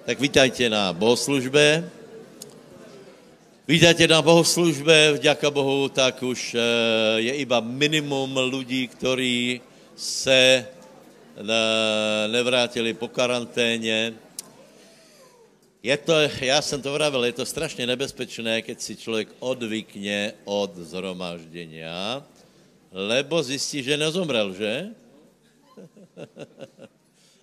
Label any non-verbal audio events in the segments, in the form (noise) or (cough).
Tak vítajte na bohoslužbe. Vítajte na bohoslužbe, vďaka Bohu, tak už eh, je iba minimum lidí, kteří se eh, nevrátili po karanténě. Je to, já jsem to vravil, je to strašně nebezpečné, keď si člověk odvykne od zhromážděnia, lebo zjistí, že nezomrel, že? (laughs)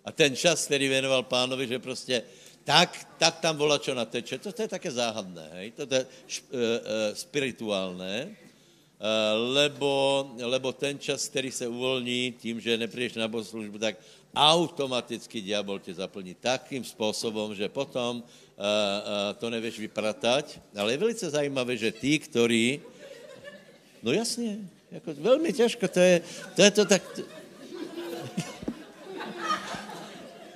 A ten čas, který věnoval pánovi, že prostě tak, tak tam volá, čo nateče. To, to je také záhadné, hej? To je šp, uh, uh, spirituálné, uh, lebo, lebo ten čas, který se uvolní tím, že nepřijdeš na bohoslužbu, tak automaticky diabol tě zaplní takým způsobem, že potom uh, uh, to nevíš vypratať. Ale je velice zajímavé, že tí, kteří... No jasně, jako velmi těžko, to je to, je to tak...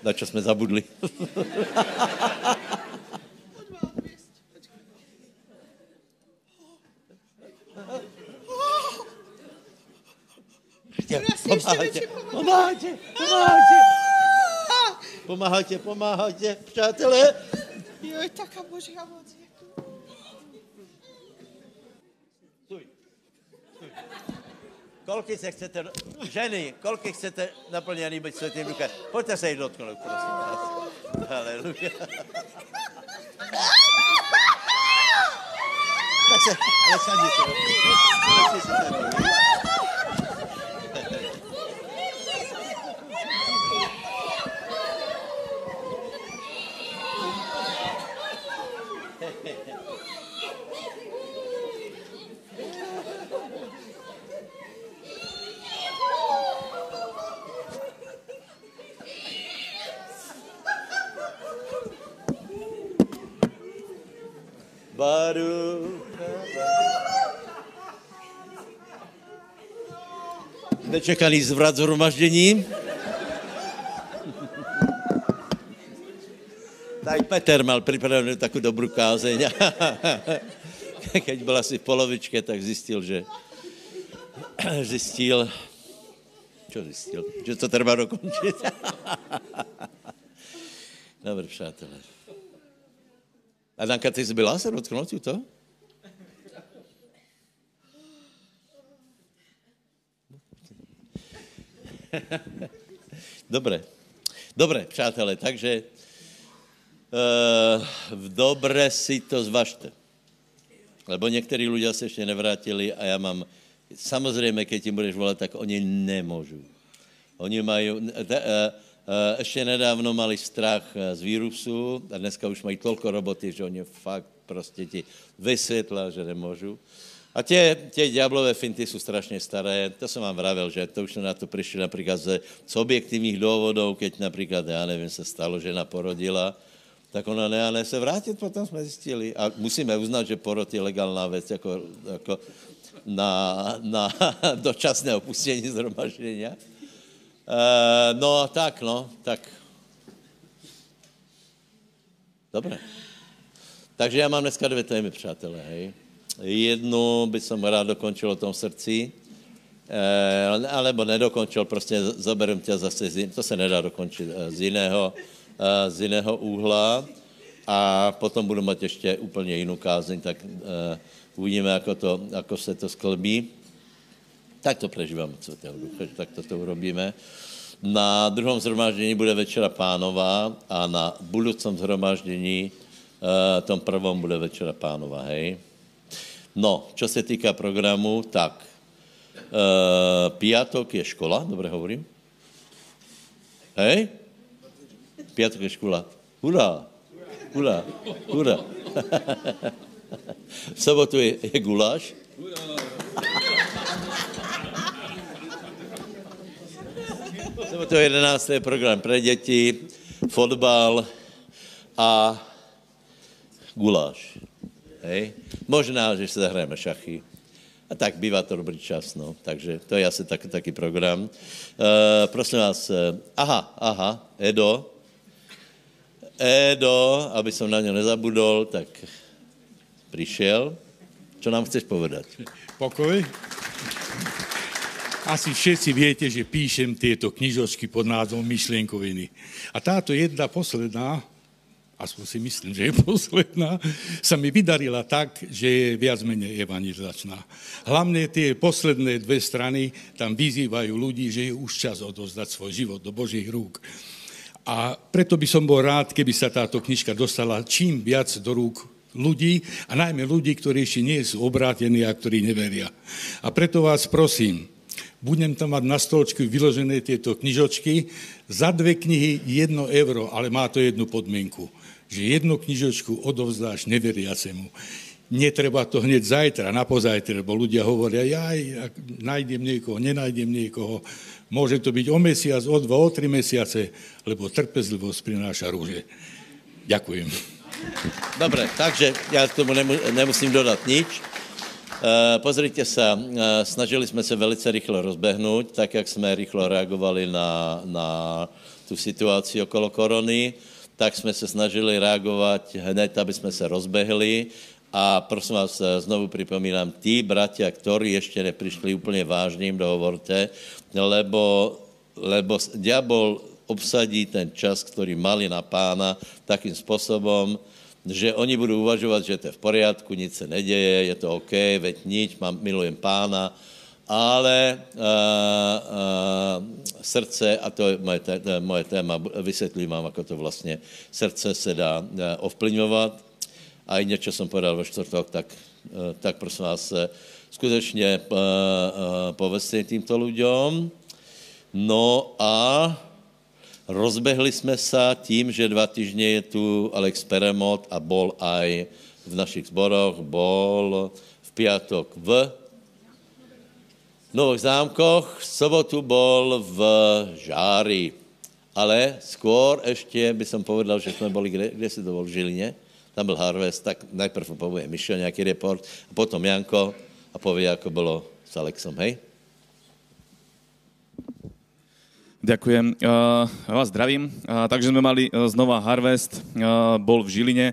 Na čo jsme zabudli? Pomáhajte, pomáhajte, pomáhajte. Pomáhajte, pomáhajte, přátelé. Joj, taká božia moc. Kolky se chcete, ženy, kolky chcete naplněný být světým duchem? Pojďte se jich dotknout, prosím vás. Haleluja. Tak se, ale sadí Baru. Nečekaný zvrat zhromaždění. Tak Peter mal připravenou takovou dobrou kázeň. (laughs) Keď byl asi v polovičke, tak zjistil, že (clears throat) zjistil, čo zjistil? Že to treba dokončit. (laughs) Dobře, přátelé. A Danka, ty jsi byla se dotknout to? (laughs) Dobré. Dobré, přátelé, takže uh, v si to zvažte. Lebo některý lidé se ještě nevrátili a já mám, samozřejmě, keď jim budeš volat, tak oni nemůžu. Oni mají, uh, ještě nedávno mali strach z vírusu a dneska už mají tolko roboty, že oni fakt prostě ti vysvětla, že nemůžu. A tě, tě diablové finty jsou strašně staré, to jsem vám vravil, že to už na to přišli například z, z objektivních důvodů, keď například, já nevím, se stalo, že žena porodila, tak ona ne, ne se vrátit, potom jsme zjistili. A musíme uznat, že porod je legálná věc, jako, jako na, na (laughs) dočasné opustění zhromaždění. Uh, no tak, no, tak. Dobré. Takže já mám dneska dvě témy, přátelé, hej. Jednu by som rád dokončil o tom srdci, uh, alebo nedokončil, prostě zaberem tě zase, z, to se nedá dokončit uh, z jiného, uh, z jiného úhla a potom budu mít ještě úplně jinou kázeň, tak uvidíme, jako, to, jako se to sklbí. Tak to prežíváme Svatého Ducha, tak to, to urobíme. Na druhém zhromáždění bude Večera pánová a na budoucím zhromáždění, uh, tom prvom bude Večera pánová, hej. No, čo se týká programu, tak uh, piatok je škola, dobře hovorím? Hej? Piatok je škola. Hurá, hurá, hurá. (laughs) v sobotu je, je guláš. Hurá. To 11. je program pro děti, fotbal a guláš. Hej? Možná, že se zahrajeme šachy. A tak bývá to dobrý čas, no. Takže to je asi tak, taký program. Uh, prosím vás, uh, aha, aha, Edo. Edo, aby som na ně nezabudol, tak přišel. Co nám chceš povedat? Pokoj. Asi všetci viete, že píšem tieto knižočky pod názvom Myšlienkoviny. A táto jedna posledná, aspoň si myslím, že je (laughs) posledná, sa mi vydarila tak, že je viac menej evangelizačná. Hlavne tie posledné dve strany tam vyzývajú ľudí, že je už čas odozdať svoj život do Božích rúk. A preto by som bol rád, keby sa táto knižka dostala čím viac do rúk ľudí a najmä ľudí, ktorí ešte nie sú obrátení a ktorí neveria. A preto vás prosím, budem tam mať na stolčku vyložené tieto knižočky. Za dve knihy jedno euro, ale má to jednu podmienku že jednu knižočku odovzdáš neveriacemu. Netreba to hneď zajtra, na pozajtra, lebo ľudia hovoria, ja nájdem niekoho, nenájdem niekoho. Môže to byť o mesiac, o dva, o tri mesiace, lebo trpezlivosť prináša rúže. Ďakujem. Dobre, takže ja k tomu nemusím dodat nič. Uh, pozrite sa, uh, snažili sme sa velice rýchlo rozbehnúť, tak jak sme rýchlo reagovali na, na tú situáciu okolo korony tak jsme se snažili reagovat hned, aby jsme se rozbehli. A prosím vás, znovu připomínám, tí bratia, ktorí ještě neprišli úplně vážným, dohovorte, lebo, lebo diabol obsadí ten čas, který mali na pána takým způsobem, že oni budou uvažovat, že to je v poriadku, nic se neděje, je to OK, veď nič, mám, milujem pána, ale uh, uh, srdce, a to je moje, té, moje téma, vysvětlím vám, ako to vlastně srdce se dá uh, ovplyvňovat. A i něco jsem povedal ve čtvrtok, tak, uh, tak prosím vás, skutečně uh, uh, povedzte týmto lidem. No a rozbehli jsme se tím, že dva týdny je tu Alex Peremot a bol aj v našich zboroch, bol v piatok v Nových zámkoch, v sobotu bol v Žári. Ale skôr ještě by som povedal, že jsme boli, kde, kde si to bol, v Žiline? Tam byl Harvest, tak najprv povie Mišo nějaký report, a potom Janko a povie, ako bylo s Alexom, hej? Ďakujem. Uh, vás zdravím. Uh, takže sme mali uh, znova Harvest, uh, bol v Žiline.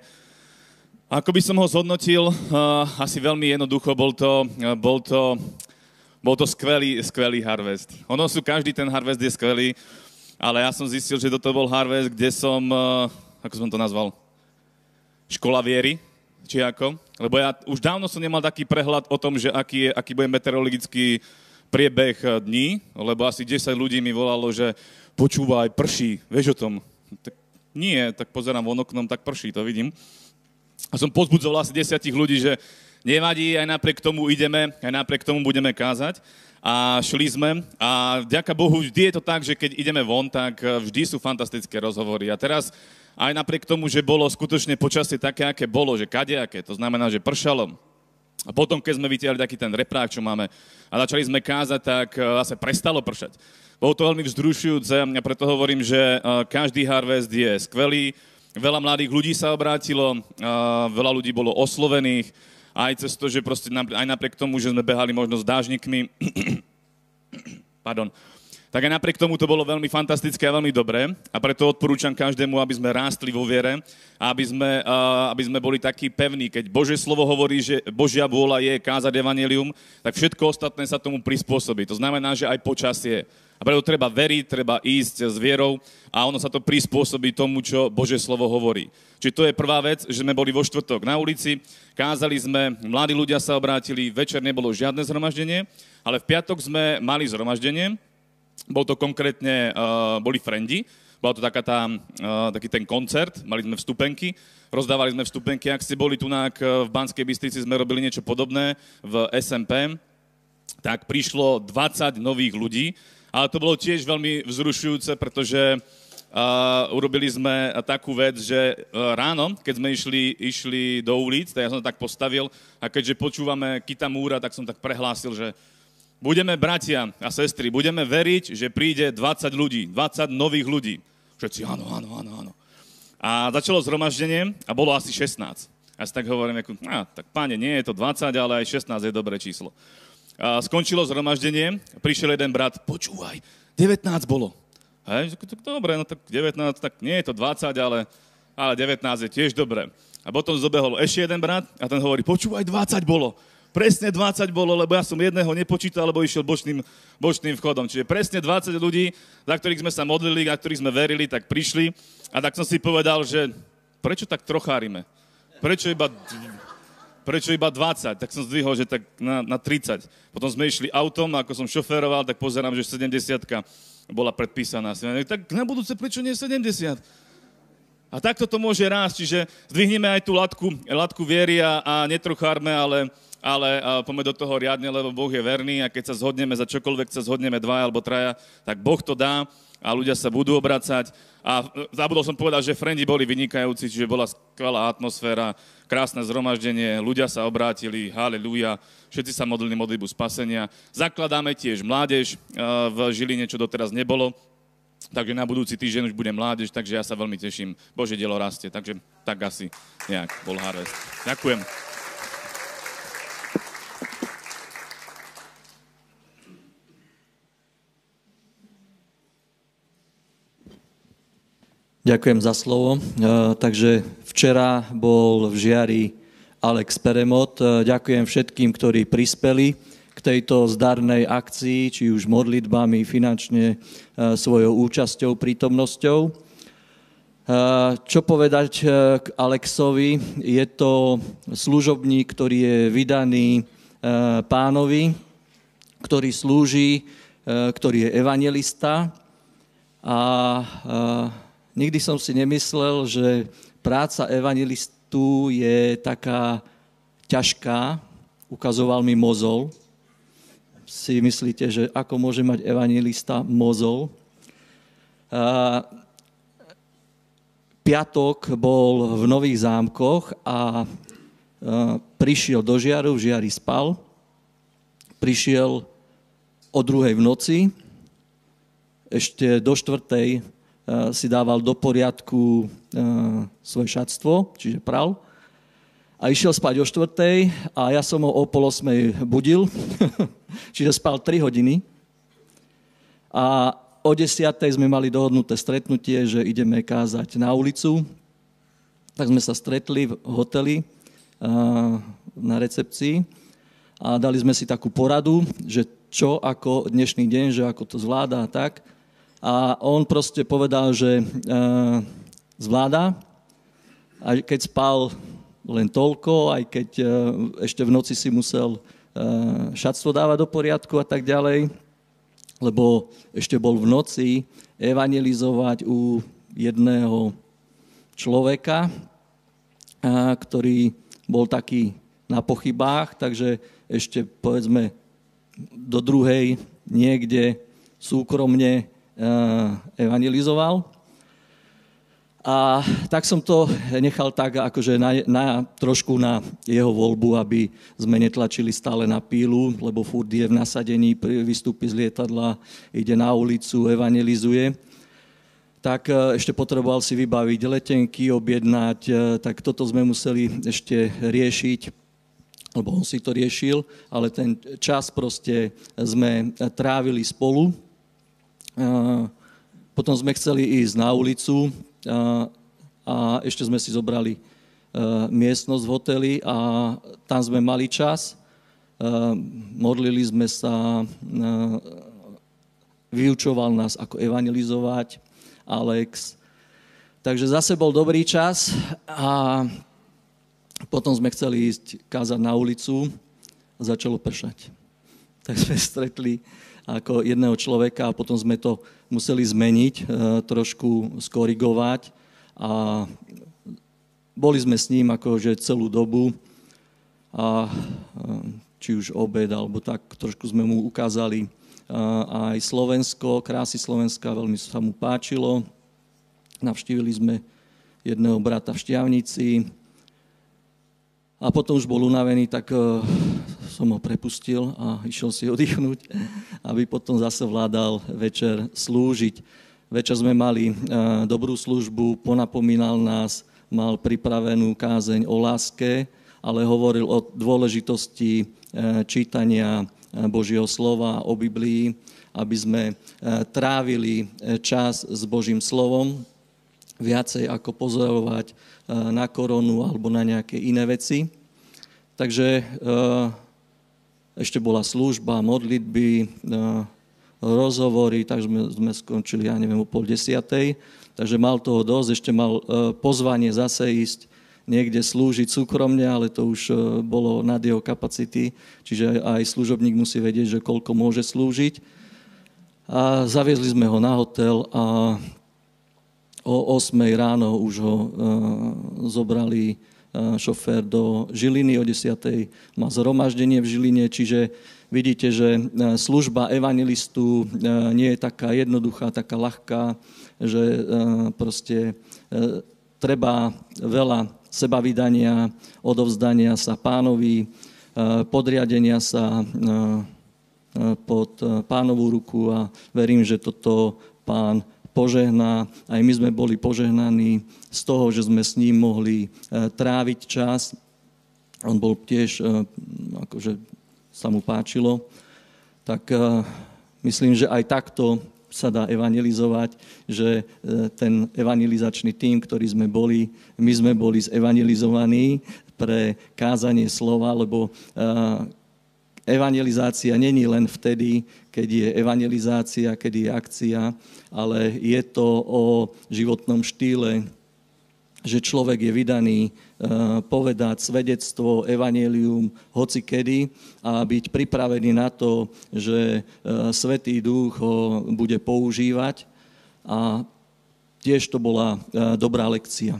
Ako by som ho zhodnotil, uh, asi veľmi jednoducho, bol to, uh, bol to bol to skvelý, skvelý harvest. Ono sú, každý ten harvest je skvelý, ale ja som zistil, že toto bol harvest, kde som, uh, ako som to nazval, škola viery, či ako? Lebo ja už dávno som nemal taký prehľad o tom, že aký, je, aký bude meteorologický priebeh eh, dní, lebo asi 10 ľudí mi volalo, že počúvaj, prší, vieš o tom? Tak nie, tak pozerám von oknom, tak prší, to vidím. A som pozbudzoval asi desiatich ľudí, že Nevadí, aj napriek tomu ideme, aj napriek tomu budeme kázať. A šli sme a ďaká Bohu, vždy je to tak, že keď ideme von, tak eh, vždy sú fantastické rozhovory. A teraz aj napriek tomu, že bolo skutočne počasie také, aké bolo, že kadejaké, to znamená, že pršalo, a potom, keď sme vytiahli taký ten reprák, čo máme, a začali sme kázať, tak eh, zase prestalo pršať. Bolo to veľmi vzrušujúce a preto hovorím, že eh, každý harvest je skvelý, veľa mladých ľudí sa obrátilo, veľa ľudí bolo oslovených, aj cez to, že proste aj napriek tomu, že sme behali možno s dážnikmi, (coughs) pardon, tak aj napriek tomu to bolo veľmi fantastické a veľmi dobré a preto odporúčam každému, aby sme rástli vo viere a aby sme, uh, aby sme boli takí pevní. Keď Božie slovo hovorí, že Božia vôľa je kázať evanelium, tak všetko ostatné sa tomu prispôsobí. To znamená, že aj počasie. A preto treba veriť, treba ísť s vierou a ono sa to prispôsobí tomu, čo Božie slovo hovorí. Čiže to je prvá vec, že sme boli vo štvrtok na ulici, kázali sme, mladí ľudia sa obrátili, večer nebolo žiadne zhromaždenie, ale v piatok sme mali zhromaždenie, bol to konkrétne, uh, boli frendi, bola to taká tá, uh, taký ten koncert, mali sme vstupenky, rozdávali sme vstupenky, ak ste boli tu v Banskej Bystrici, sme robili niečo podobné v SMP, tak prišlo 20 nových ľudí, ale to bolo tiež veľmi vzrušujúce, pretože Uh, urobili sme takú vec, že uh, ráno, keď sme išli, išli do ulic, tak ja som to tak postavil. A keďže počúvame Kita Múra, tak som tak prehlásil, že budeme bratia a sestry, budeme veriť, že príde 20 ľudí, 20 nových ľudí. Všetci áno, áno, áno, áno. A začalo zhromaždenie a bolo asi 16. Ja si tak hovorím, ako, á, tak páne, nie je to 20, ale aj 16 je dobré číslo. A skončilo zhromaždenie, prišiel jeden brat, počúvaj, 19 bolo. Hej, tak dobre, no tak 19, tak nie je to 20, ale, ale 19 je tiež dobré. A potom zobehol ešte jeden brat a ten hovorí, počúvaj, 20 bolo. Presne 20 bolo, lebo ja som jedného nepočítal, lebo išiel bočným, bočným vchodom. Čiže presne 20 ľudí, za ktorých sme sa modlili, a ktorých sme verili, tak prišli. A tak som si povedal, že prečo tak trochárime? Prečo iba, prečo iba 20? Tak som zdvihol, že tak na, na 30. Potom sme išli autom, ako som šoféroval, tak pozerám, že 70 bola predpísaná. Tak na budúce prečo nie 70? A takto to môže rásť, čiže zdvihneme aj tú latku, latku viery a, a netrochárme, ale, ale poďme do toho riadne, lebo Boh je verný a keď sa zhodneme za čokoľvek sa zhodneme dva alebo traja, tak Boh to dá a ľudia sa budú obracať. A zabudol som povedať, že frendi boli vynikajúci, čiže bola skvelá atmosféra, krásne zhromaždenie, ľudia sa obrátili, haleluja, všetci sa modlili modlitbu spasenia. Zakladáme tiež mládež v Žiline, čo doteraz nebolo, takže na budúci týždeň už bude mládež, takže ja sa veľmi teším. Bože dielo rastie, takže tak asi nejak bol Harvest. Ďakujem. Ďakujem za slovo. E, takže včera bol v Žiari Alex Peremot. E, ďakujem všetkým, ktorí prispeli k tejto zdarnej akcii, či už modlitbami, finančne, e, svojou účasťou, prítomnosťou. Čo povedať k Alexovi? Je to služobník, ktorý je vydaný pánovi, ktorý slúži, ktorý je evangelista a Nikdy som si nemyslel, že práca evangelistu je taká ťažká. Ukazoval mi mozol. Si myslíte, že ako môže mať evangelista mozol? A piatok bol v Nových zámkoch a prišiel do Žiaru, v Žiari spal. Prišiel o druhej v noci, ešte do štvrtej si dával do poriadku svoje šatstvo, čiže pral. A išiel spať o štvrtej a ja som ho o pol osmej budil, (laughs) čiže spal 3 hodiny. A o desiatej sme mali dohodnuté stretnutie, že ideme kázať na ulicu. Tak sme sa stretli v hoteli eh, na recepcii a dali sme si takú poradu, že čo ako dnešný deň, že ako to zvláda a tak. A on proste povedal, že uh, zvláda, aj keď spal len toľko, aj keď uh, ešte v noci si musel uh, šatstvo dávať do poriadku a tak ďalej, lebo ešte bol v noci evangelizovať u jedného človeka, uh, ktorý bol taký na pochybách, takže ešte povedzme do druhej niekde súkromne Eh, evangelizoval. A tak som to nechal tak, akože na, na, trošku na jeho voľbu, aby sme netlačili stále na pílu, lebo furt je v nasadení, vystúpi z lietadla, ide na ulicu, evangelizuje. Tak eh, ešte potreboval si vybaviť letenky, objednať, eh, tak toto sme museli ešte riešiť, lebo on si to riešil, ale ten čas proste sme trávili spolu, potom sme chceli ísť na ulicu a ešte sme si zobrali miestnosť v hoteli a tam sme mali čas. Modlili sme sa, vyučoval nás, ako evangelizovať Alex. Takže zase bol dobrý čas a potom sme chceli ísť kázať na ulicu a začalo pršať. Tak sme stretli ako jedného človeka a potom sme to museli zmeniť, e, trošku skorigovať a boli sme s ním akože celú dobu a e, či už obed alebo tak trošku sme mu ukázali e, aj Slovensko, krásy Slovenska, veľmi sa mu páčilo. Navštívili sme jedného brata v Šťavnici, a potom už bol unavený, tak som ho prepustil a išiel si (laughs) oddychnúť, aby potom zase vládal večer slúžiť. Večer sme mali dobrú službu, ponapomínal nás, mal pripravenú kázeň o láske, ale hovoril o dôležitosti čítania Božieho slova, o Biblii, aby sme trávili čas s Božím slovom, viacej ako pozorovať na koronu alebo na nejaké iné veci. Takže ešte bola služba, modlitby, rozhovory, tak sme, sme skončili, ja neviem, o pol desiatej, takže mal toho dosť, ešte mal uh, pozvanie zase ísť niekde slúžiť súkromne, ale to už uh, bolo nad jeho kapacity, čiže aj služobník musí vedieť, že koľko môže slúžiť. A zaviezli sme ho na hotel a o 8 ráno už ho zobrali šofér do Žiliny, o 10. má zhromaždenie v Žiline, čiže vidíte, že služba evangelistu nie je taká jednoduchá, taká ľahká, že proste treba veľa sebavydania, odovzdania sa pánovi, podriadenia sa pod pánovú ruku a verím, že toto pán požehná. Aj my sme boli požehnaní z toho, že sme s ním mohli e, tráviť čas. On bol tiež, e, akože sa mu páčilo. Tak e, myslím, že aj takto sa dá evangelizovať, že ten evangelizačný tým, ktorý sme boli, my sme boli zevangelizovaní pre kázanie slova, lebo evangelizácia není len vtedy, keď je evangelizácia, keď je akcia, ale je to o životnom štýle, že človek je vydaný e, povedať svedectvo, evanelium, hoci kedy a byť pripravený na to, že e, Svetý Duch ho bude používať. A tiež to bola e, dobrá lekcia.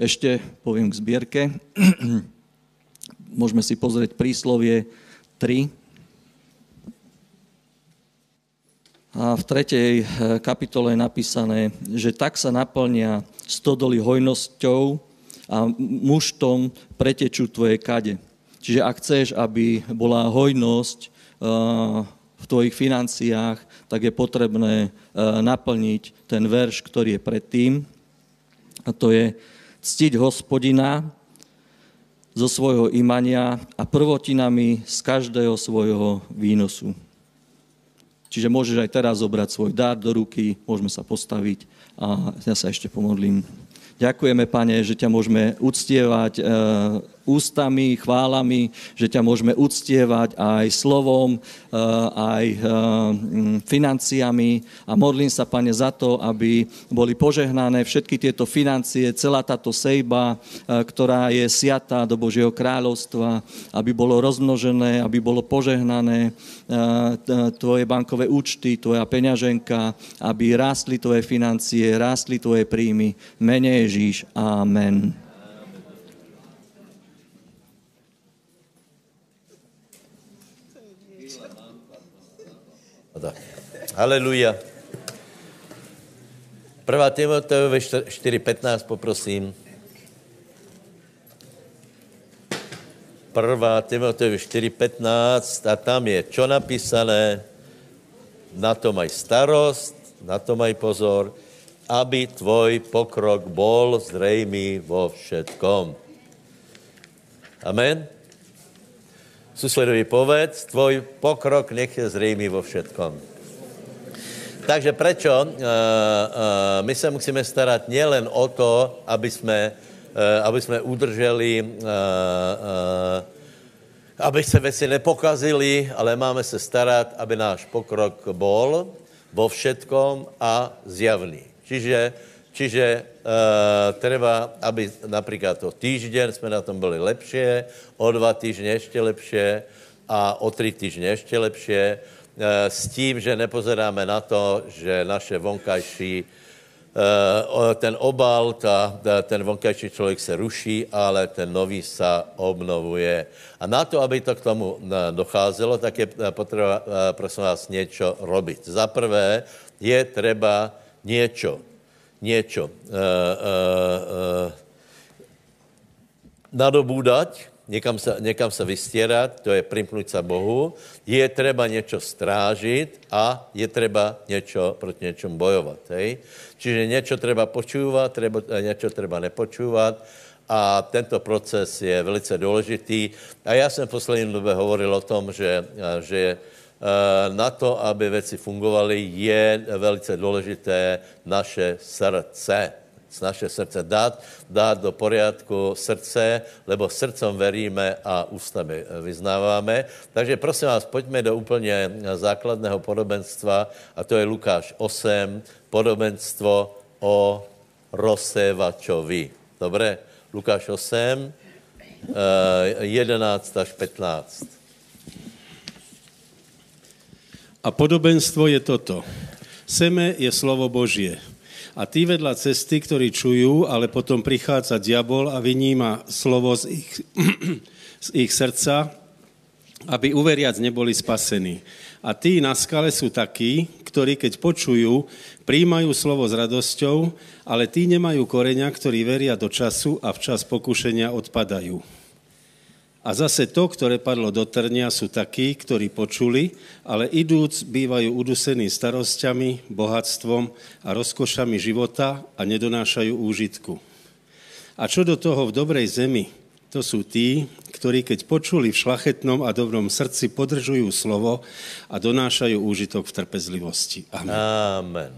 Ešte poviem k zbierke. (clears throat) Môžeme si pozrieť príslovie 3. A v tretej eh, kapitole je napísané, že tak sa naplnia stodoly hojnosťou a muštom pretečú tvoje kade. Čiže ak chceš, aby bola hojnosť eh, v tvojich financiách, tak je potrebné eh, naplniť ten verš, ktorý je predtým. A to je ctiť hospodina zo svojho imania a prvotinami z každého svojho výnosu. Čiže môžeš aj teraz zobrať svoj dar do ruky, môžeme sa postaviť a ja sa ešte pomodlím. Ďakujeme, Pane, že ťa môžeme uctievať e, ústami, chválami, že ťa môžeme uctievať aj slovom, e, aj e, financiami a modlím sa, Pane, za to, aby boli požehnané všetky tieto financie, celá táto sejba, ktorá je siatá do Božieho kráľovstva, aby bolo rozmnožené, aby bolo požehnané tvoje bankové účty, tvoja peňaženka, aby rástli tvoje financie, rástli tvoje príjmy. Mene Ježíš. Amen. Haleluja. 1. Timoteovi 4.15 poprosím. 1. Timoteovi 4.15 a tam je čo napísané, na to maj starost, na to maj pozor, aby tvoj pokrok bol zrejmý vo všetkom. Amen. Susedovi povedz, tvoj pokrok nech je zrejmý vo všetkom. Takže prečo? Uh, uh, my se musíme starat nielen o to, aby jsme, uh, aby jsme udrželi, uh, uh, aby se věci nepokazili, ale máme se starat, aby náš pokrok bol vo všetkom a zjavný. Čiže, čiže uh, treba, aby například to týždeň jsme na tom byli lepšie, o dva týždně ještě lepšie a o tři týždně ještě lepšie, s tím, že nepozeráme na to, že naše vonkajší uh, ten obal, ta, ten vonkajší člověk se ruší, ale ten nový se obnovuje. A na to, aby to k tomu docházelo, tak je potřeba, prosím vás, něco robit. Za prvé je třeba něco, něco nadobúdať, někam se, někam se vystěrat, to je primknout se Bohu, je třeba něco strážit a je třeba něco proti něčemu bojovat. Hej? Čiže něco třeba počúvat, třeba, něco třeba nepočúvat a tento proces je velice důležitý. A já jsem v poslední době hovoril o tom, že, že Eh, na to, aby věci fungovaly, je velice důležité naše srdce. Naše srdce. Dát, dát do poriadku srdce, lebo srdcom veríme a ústami vyznáváme. Takže prosím vás, pojďme do úplně základného podobenstva a to je Lukáš 8, podobenstvo o rozsévačovi. Dobré? Lukáš 8, 11 až 15. A podobenstvo je toto. Seme je slovo Božie. A tí vedľa cesty, ktorí čujú, ale potom prichádza diabol a vyníma slovo z ich, (clears throat) z ich srdca, aby uveriac neboli spasení. A tí na skale sú takí, ktorí keď počujú, príjmajú slovo s radosťou, ale tí nemajú koreňa, ktorí veria do času a včas pokušenia odpadajú. A zase to, ktoré padlo do trnia, sú takí, ktorí počuli, ale idúc bývajú udusení starosťami, bohatstvom a rozkošami života a nedonášajú úžitku. A čo do toho v dobrej zemi, to sú tí, ktorí keď počuli v šlachetnom a dobrom srdci, podržujú slovo a donášajú úžitok v trpezlivosti. Amen. Amen.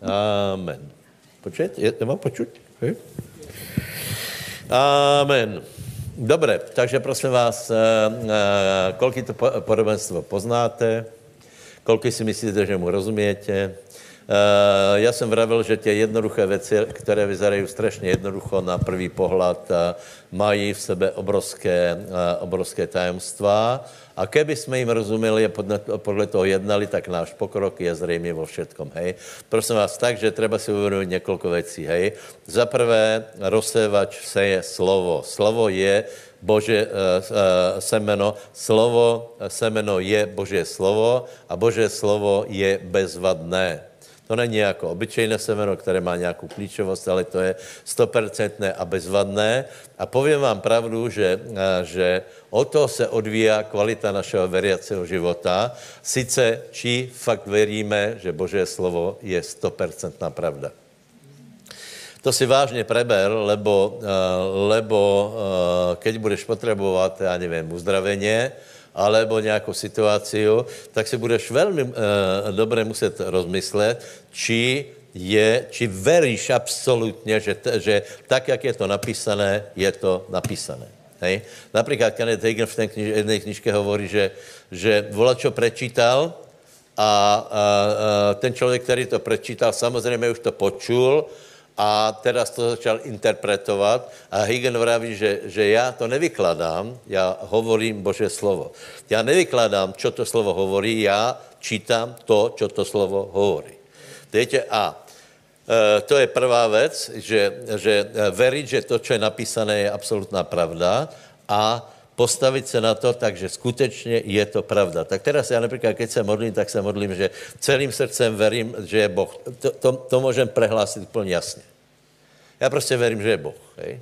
Amen. Počujete? Je, mám počuť? Hej? Amen. Dobre, takže prosím vás, uh, uh, koľko to podobenstvo poznáte, koľko si myslíte, že mu rozumiete. Uh, já jsem vravil, že tě jednoduché věci, které vyzerají strašně jednoducho na prvý pohled, uh, mají v sebe obrovské, uh, obrovské tajemstvá a keby jsme jim rozuměli a podle, toho jednali, tak náš pokrok je zřejmě vo všetkom, hej. Prosím vás tak, že treba si uvědomit několik věcí, hej. Za prvé, rozsévač seje slovo. Slovo je Bože semeno, slovo, semeno je Bože slovo a Bože slovo je bezvadné. To není jako obyčejné semeno, které má nějakou klíčovost, ale to je stopercentné a bezvadné. A povím vám pravdu, že, že o to se odvíja kvalita našeho veriacího života. Sice, či fakt veríme, že Boží slovo je stopercentná pravda. To si vážně preber, lebo, lebo keď budeš potřebovat, já nevím, uzdraveně, alebo nějakou situaci, tak si budeš velmi uh, dobře muset rozmyslet, či je, či veríš absolutně, že, t, že tak, jak je to napísané, je to napísané. Hej? Například Kenneth Hagen v té kniž, jedné knižke hovorí, že, že vola, čo prečítal a, a, a ten člověk, který to prečítal, samozřejmě už to počul, a teraz to začal interpretovat a Higen vraví, že, že já to nevykladám, já hovorím Bože slovo. Já nevykladám, čo to slovo hovorí, já čítám to, čo to slovo hovorí. Víte, a e, to je prvá věc, že, že veriť, že to, čo je napísané, je absolutná pravda a postavit se na to tak, že skutečně je to pravda. Tak teraz já například, keď se modlím, tak se modlím, že celým srdcem verím, že je Boh. To, to, to můžem prehlásit úplně jasně. Já prostě verím, že je Boh. Hej?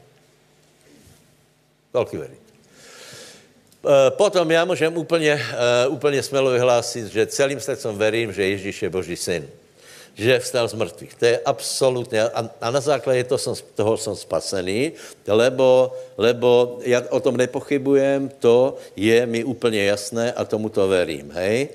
Velký verím. E, potom já můžem úplně, e, úplně smelo vyhlásit, že celým srdcem verím, že Ježíš je Boží syn že vstal z mrtvých. To je absolutně, a, a na základě toho jsem, toho jsem spasený, lebo, lebo já o tom nepochybujem, to je mi úplně jasné a tomu to verím, hej.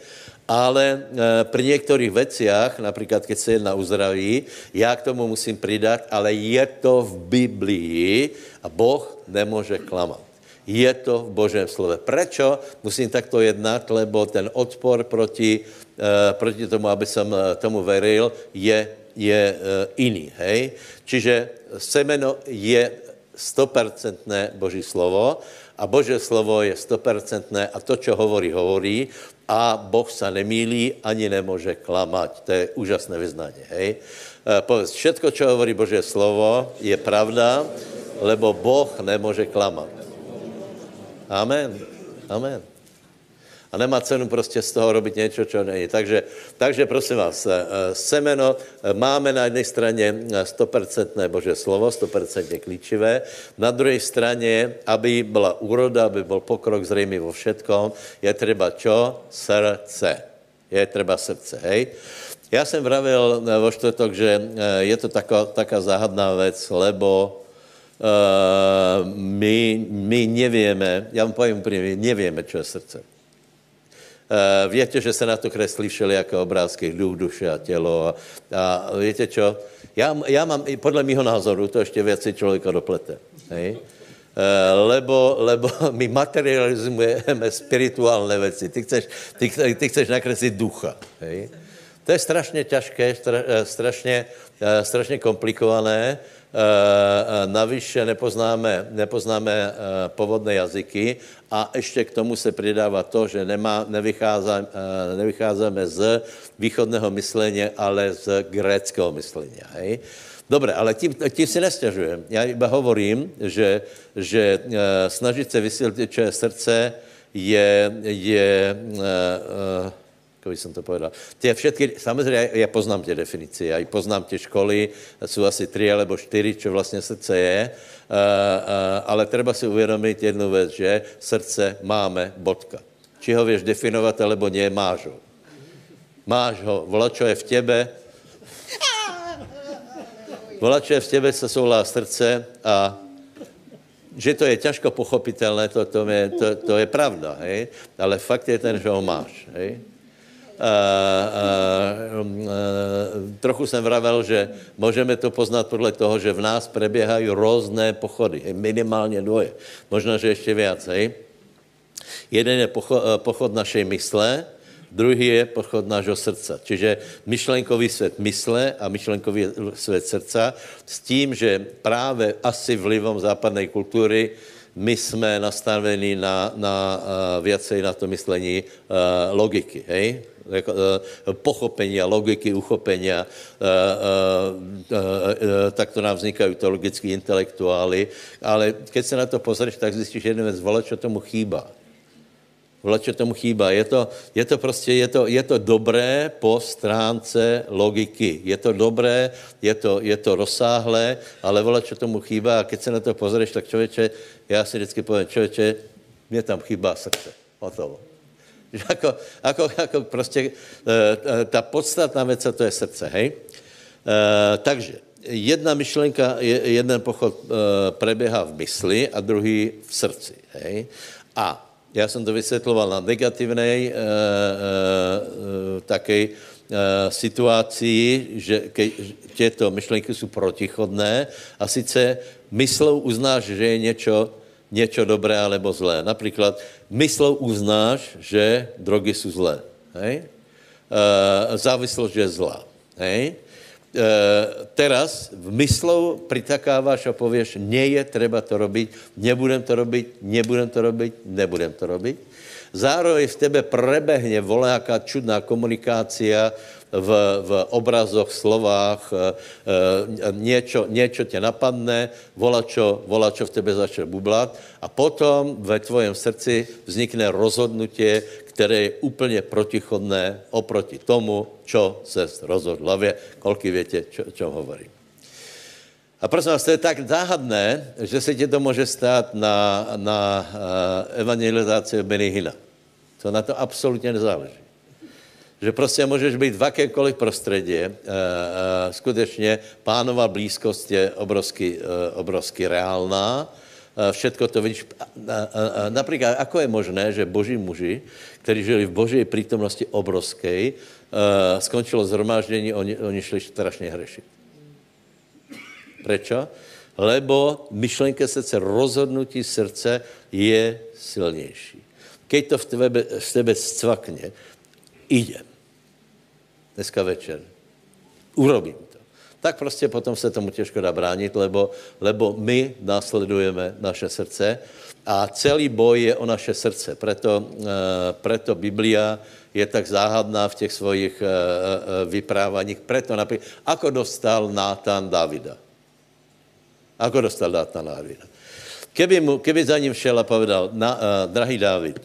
Ale e, pri některých veciach, například keď se jedna uzdraví, já k tomu musím přidat, ale je to v Biblii a Boh nemůže klamat. Je to v Božím slove. Prečo musím takto jednat? Lebo ten odpor proti, uh, proti tomu, aby som uh, tomu veril, je, je uh, iný. Hej? Čiže semeno je stopercentné Boží slovo a Boží slovo je stopercentné a to, čo hovorí, hovorí a Boh sa nemýlí ani nemůže klamať. To je úžasné vyznání. Hej? Povedz, všetko, čo hovorí Boží slovo, je pravda, lebo Boh nemůže klamat. Amen. Amen. A nemá cenu prostě z toho robit něco, co není. Takže, takže prosím vás, eh, semeno eh, máme na jedné straně 100% eh, Bože slovo, 100% klíčivé. Na druhé straně, aby byla úroda, aby byl pokrok zřejmě vo všetkom, je třeba čo? Srdce. Je třeba srdce, hej? Já jsem vravil vo čtvrtok, že je to taká, taká záhadná věc, lebo my, my nevieme, já vám povím úplně, my nevieme, čo je srdce. Uh, víte, že se na to kreslí všelijaké obrázky, duch, duše a tělo. A, a víte čo? Já, já mám, podle mého názoru, to ještě věci člověka doplete. Hej? Uh, lebo, lebo (laughs) my materializujeme spirituální věci. Ty chceš, ty, ty chceš nakreslit ducha. Hej? To je strašně těžké, stra, strašně, strašně komplikované. Navíc nepoznáme, nepoznáme povodné jazyky a ještě k tomu se přidává to, že nemá, nevycházíme, nevycházíme z východného myšlení, ale z gréckého myšlení. Hej? Dobre, ale tím, tím si nestěžujem. Já iba hovorím, že, že snažit se vysvětlit, čo je srdce, je, je uh, uh, jak bych to povedal. Ty všetky, samozřejmě já poznám tě definici, já poznám tě školy, jsou asi tři alebo čtyři, čo vlastně srdce je, uh, uh, ale treba si uvědomit jednu věc, že srdce máme bodka. Či ho věš definovat, alebo ne, máš ho. Máš ho, volačo je v těbe, volačo je v těbe, se soulá srdce a že to je těžko pochopitelné, to, to, je, to, to je pravda, hej? ale fakt je ten, že ho máš. Hej? Uh, uh, uh, trochu jsem vravel, že můžeme to poznat podle toho, že v nás preběhají různé pochody, minimálně dvoje, možná, že ještě víc. Hej? Jeden je pochod, pochod našej mysle, druhý je pochod nášho srdca. Čiže myšlenkový svět mysle a myšlenkový svět srdca s tím, že právě asi vlivom západné kultury my jsme nastaveni na, na uh, věcej na to myslení uh, logiky, hej? Jako, uh, pochopení a logiky uchopení, uh, uh, tak to nám vznikají teologický intelektuály, ale keď se na to pozrieš, tak zjistíš jednu věc, vole, čo tomu chýba. Vole, čo tomu chýba. Je to, je to prostě, je to, je to dobré po stránce logiky. Je to dobré, je to, je to rozsáhlé, ale vole, čo tomu chýba a keď se na to pozrieš, tak člověče, já si vždycky povím, člověče, mě tam chýbá srdce. Hotovo. (laughs) Jako, jako, jako prostě e, ta podstatná věc, to je srdce, hej? E, takže jedna myšlenka, jeden pochod preběhá v mysli a druhý v srdci, hej? A já jsem to vysvětloval na negativné e, e, také e, situaci, že ke, těto myšlenky jsou protichodné a sice myslou uznáš, že je něco něco dobré alebo zlé. Například myslou uznáš, že drogy jsou zlé. Hej? E, závislost je zlá. Hej? E, teraz v myslou pritakáváš a pověš, nie je treba to robiť, nebudem to robiť, nebudem to robiť, nebudem to robiť. Zároveň v tebe prebehne voláka čudná komunikácia, v, v obrazoch, slovách, e, e, něco, něco tě napadne, volačo, volačo v tebe začne bublat a potom ve tvojem srdci vznikne rozhodnutí, které je úplně protichodné oproti tomu, čo se rozhodl hlavě, kolky větě, čo, čo hovorím. A prosím vás, to je tak záhadné, že se ti to může stát na, na uh, evangelizaci Benny Hina. To na to absolutně nezáleží že prostě můžeš být v jakékoliv prostředí. E, e, skutečně pánová blízkost je obrovsky, e, obrovsky reálná. E, všetko to vidíš. E, e, například, ako je možné, že boží muži, kteří žili v boží přítomnosti obrovské, e, skončilo zhromáždění, oni, oni šli strašně hřešit. Prečo? Lebo myšlenka srdce, rozhodnutí srdce je silnější. Keď to v tebe, v tebe scvakne, idem. Dneska večer. Urobím to. Tak prostě potom se tomu těžko dá bránit, lebo, lebo my následujeme naše srdce a celý boj je o naše srdce. Preto, e, preto Biblia je tak záhadná v těch svojich e, e, vyprávaních. Preto například, ako dostal Nátan Davida. Ako dostal Nátan Davida. Keby, mu, keby za ním šel a povedal, na, uh, drahý Dávid,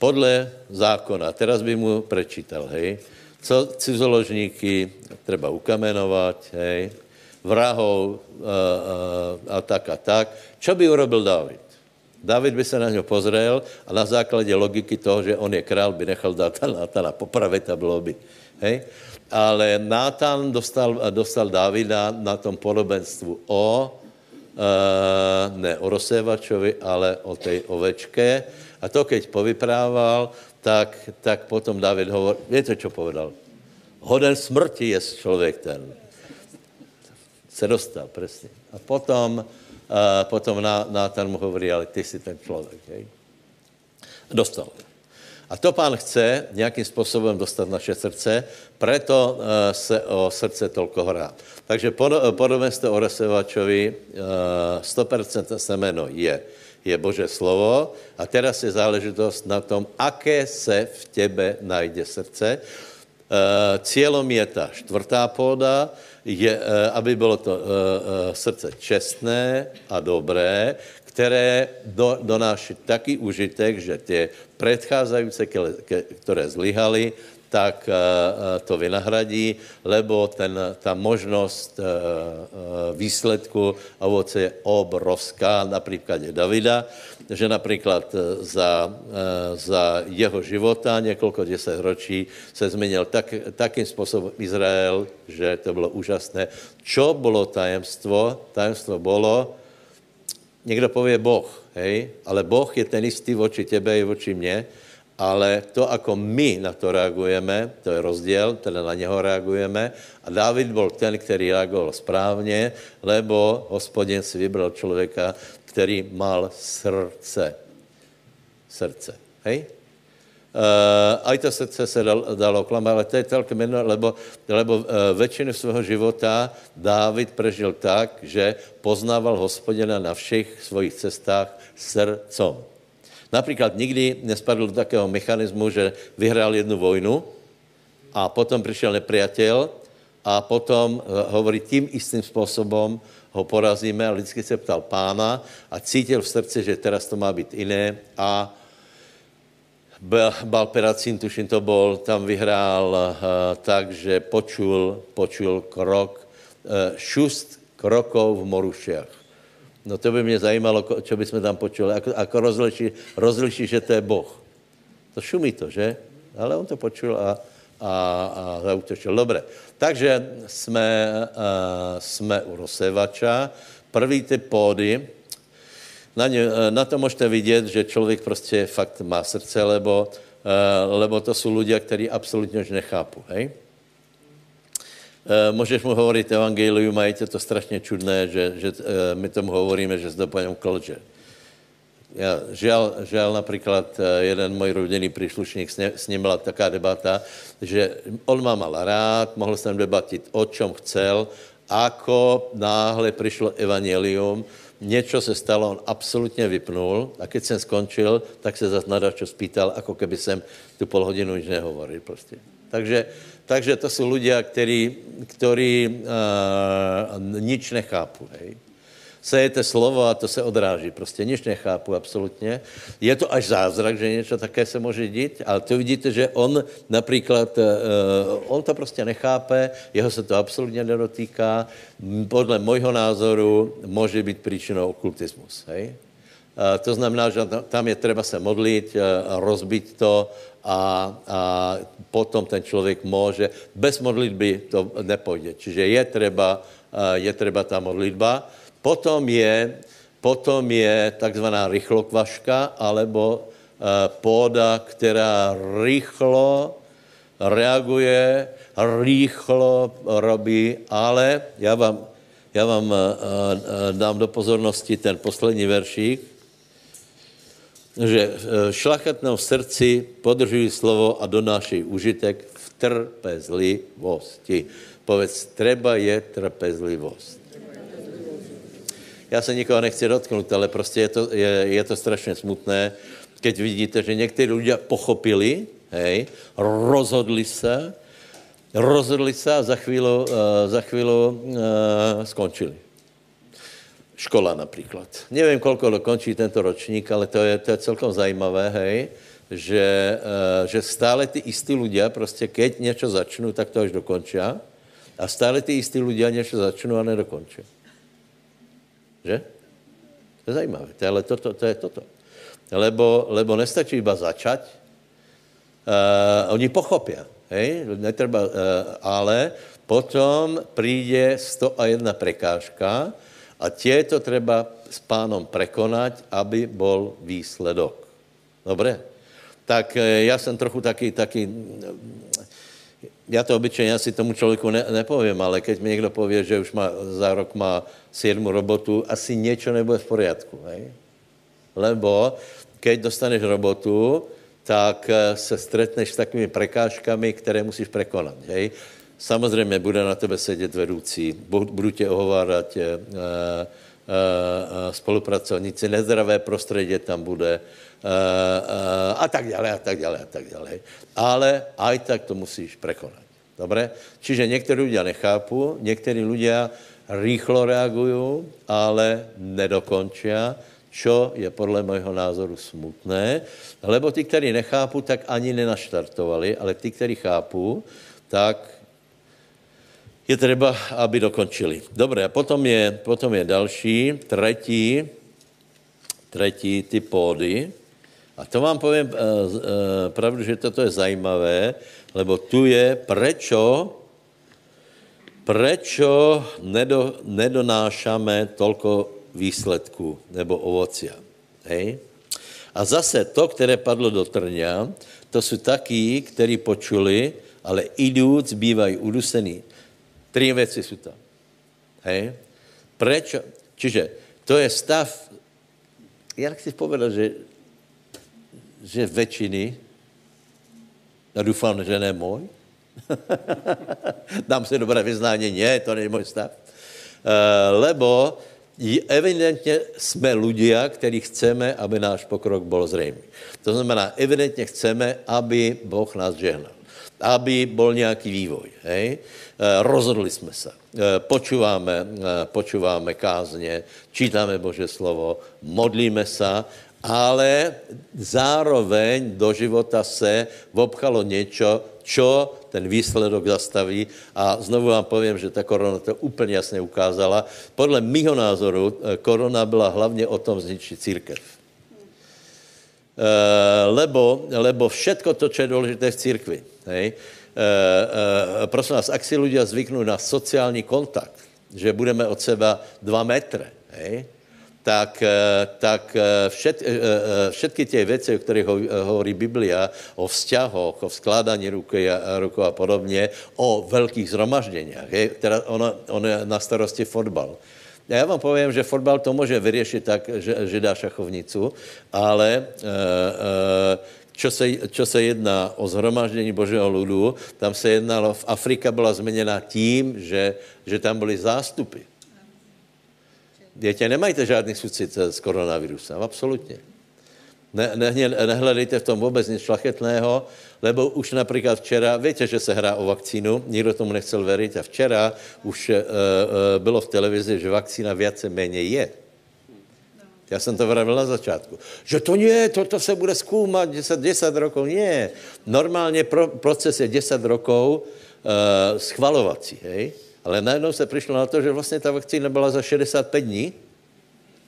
podle zákona, teraz by mu prečítal, hej, co cizoložníky treba ukamenovat, hej, vrahov a, a, a tak a tak. Čo by urobil David? David by se na něho pozrel a na základě logiky toho, že on je král, by nechal Nátana popravit a bylo by. Hej? Ale Nátan dostal, dostal Davida na tom podobenstvu o, uh, ne o rozsévačovi, ale o té ovečke, A to, keď povyprával, tak, tak potom David hovoril, viete, čo povedal? Hoden smrti je člověk ten. Se dostal, presne. A potom, uh, potom Nátan mu hovorí, ale ty si ten člověk. Hej? Dostal. A to pán chce nějakým způsobem dostat naše srdce, preto uh, se o srdce tolko hrá. Takže podobenstvo o Resevačovi, uh, 100% semeno je, je Bože slovo a teraz je záležitost na tom, aké se v tebe najde srdce. Uh, cílem je ta čtvrtá půda, je, uh, aby bylo to uh, srdce čestné a dobré, které do, donáší taký užitek, že tie predchádzajúce, které zlyhali, tak eh, eh, to vynahradí, lebo ten, ta možnost eh, výsledku ovoce je obrovská na příkladě Davida, že například za, za jeho života několik deset ročí se změnil tak, takým způsobem Izrael, že to bylo úžasné. Čo bylo tajemstvo? Tajemstvo bylo, někdo pově Boh, hej, ale Boh je ten istý voči tebe i voči mně, ale to, ako my na to reagujeme, to je rozdíl, teda na něho reagujeme. A David byl ten, který reagoval správně, lebo hospodin si vybral člověka, který mal srdce. Srdce. Hej? Uh, aj to srdce se dal, dalo klamat, ale to je celkem jedno, lebo, lebo uh, většinu svého života Dávid prežil tak, že poznával hospodina na všech svojich cestách srdcom. Například nikdy nespadl do takého mechanismu, že vyhrál jednu vojnu a potom přišel nepriateľ a potom eh, hovorí tím istým způsobem, ho porazíme a vždycky se ptal pána a cítil v srdci, že teraz to má být jiné a Balperacín, tuším to bol, tam vyhrál uh, tak, že počul, počul krok, uh, šust krokov v Morušiach. No to by mě zajímalo, čo by jsme tam počuli. Ako, ako rozliší, rozliší, že to je Boh. To šumí to, že? Ale on to počul a, a, a zautočil. Dobre. Takže jsme, uh, jsme u rozsevača. Prvý ty pódy, na, ně, na to můžete vidět, že člověk prostě fakt má srdce, lebo, uh, lebo to jsou lidé, kteří absolutně už nechápu. Hej? Uh, můžeš mu hovorit evangelium a to strašně čudné, že, že my tomu hovoríme, že zde po něm klže. Já, žal, žal například jeden můj rodinný příslušník, s, s ním byla taká debata, že on má mal rád, mohl jsem debatit o čem chcel, ako náhle přišlo evangelium, něco se stalo, on absolutně vypnul a když jsem skončil, tak se zase nadačo spýtal, jako keby jsem tu pol hodinu nic nehovoril prostě. Takže takže to jsou lidé, kteří, kteří uh, nič nechápu. Hej. Sejete slovo a to se odráží. Prostě nič nechápu absolutně. Je to až zázrak, že něco také se může dít, ale to vidíte, že on například, uh, on to prostě nechápe, jeho se to absolutně nedotýká. Podle mojho názoru může být příčinou okultismus. Hej? To znamená, že tam je třeba se modlit, uh, rozbít to a, a potom ten člověk může, bez modlitby to nepojde. Čiže je třeba, je třeba ta modlitba. Potom je, potom je takzvaná rychlokvaška, alebo půda, která rychlo reaguje, rychlo robí, ale já vám, já vám dám do pozornosti ten poslední veršík, že v eh, šlachetném srdci podržují slovo a donášejí užitek v trpezlivosti. Povedz, treba je trpezlivost. Já se nikoho nechci dotknout, ale prostě je to, je, je to strašně smutné, keď vidíte, že někteří lidé pochopili, hej, rozhodli se, rozhodli se a za chvíli, uh, za chvíli uh, skončili škola například. Nevím, kolko dokončí tento ročník, ale to je, to je celkom zajímavé, hej, že, uh, že stále ty istí ľudia, prostě keď něco začnou, tak to až dokončí. A stále ty istí ľudia něco začnou a nedokončí. Že? To je zajímavé. To, ale toto, to je toto. Lebo, lebo nestačí iba začať, uh, oni pochopí, hej, netreba, uh, ale potom přijde 101 prekážka, a tieto treba s pánom prekonať, aby bol výsledok. Dobré? Tak eh, já jsem trochu taky, taky já to obyčejně asi tomu člověku ne, nepovím, ale keď mi někdo pově, že už má, za rok má sedmu robotu, asi něco nebude v poriadku. Hej? Lebo keď dostaneš robotu, tak eh, se stretneš s takovými prekážkami, které musíš prekonat. Hej? Samozřejmě bude na tebe sedět vedoucí, budu tě ohovárat e, e, spolupracovníci, nezdravé prostředí tam bude e, e, a tak dále, a tak dále, a tak dále. Ale aj tak to musíš prekonat. Dobré? Čiže někteří lidé nechápu, někteří lidé rýchlo reagují, ale nedokončia, čo je podle mého názoru smutné, lebo ty, kteří nechápu, tak ani nenaštartovali, ale ty, kteří chápu, tak je třeba, aby dokončili. Dobré, a potom je, potom je další, třetí, třetí ty pódy. A to vám povím uh, uh, pravdu, že toto je zajímavé, lebo tu je, prečo, prečo nedo, nedonášame tolko výsledků nebo ovocia. Hej? A zase to, které padlo do trňa, to jsou taky, kteří počuli, ale idúc bývají udusení. Tři věci jsou tam. Hej? Prečo? Čiže to je stav, já chci povedat, že, že většiny, já doufám, že ne můj, (laughs) dám si dobré vyznání, ne, to není můj stav, uh, lebo evidentně jsme ľudia, kteří chceme, aby náš pokrok byl zřejmý. To znamená, evidentně chceme, aby Boh nás žehnal. Aby byl nějaký vývoj. Hej? Eh, rozhodli jsme se. Eh, počuváme, eh, počuváme kázně, čítáme Bože slovo, modlíme se, ale zároveň do života se vobchalo něco, čo ten výsledok zastaví. A znovu vám povím, že ta korona to úplně jasně ukázala. Podle mýho názoru korona byla hlavně o tom zničit církev. Lebo, lebo všetko to, co je důležité v církvi, hej, Eh, eh, prosím vás, ak si ľudia zvyknou na sociální kontakt, že budeme od seba dva metre, hej, tak, eh, tak všet, všetky ty věci, o kterých hovorí Biblia, o vzťahoch, o skládání ruky a, ruku a podobně, o velkých zhromažděniach, hej, teda ono, ono je na starosti fotbal. Já vám povím, že fotbal to může vyřešit tak, že, že dá šachovnicu, ale e, e, se, se jedná o zhromaždění Božího ludu, tam se jednalo, v Afrika byla změněna tím, že, že tam byly zástupy. Dětě, nemajte žádný sucit s koronavirusem, absolutně. Ne, ne, nehledejte v tom vůbec nic šlachetného, lebo už například včera, víte, že se hrá o vakcínu, nikdo tomu nechcel veriť a včera už e, e, bylo v televizi, že vakcína více méně je. Já jsem to vravil na začátku. Že to nie, to, to se bude zkoumat 10, 10 rokov. Nie. Normálně pro, proces je 10 rokov uh, schvalovací, hej? Ale najednou se přišlo na to, že vlastně ta vakcína byla za 65 dní,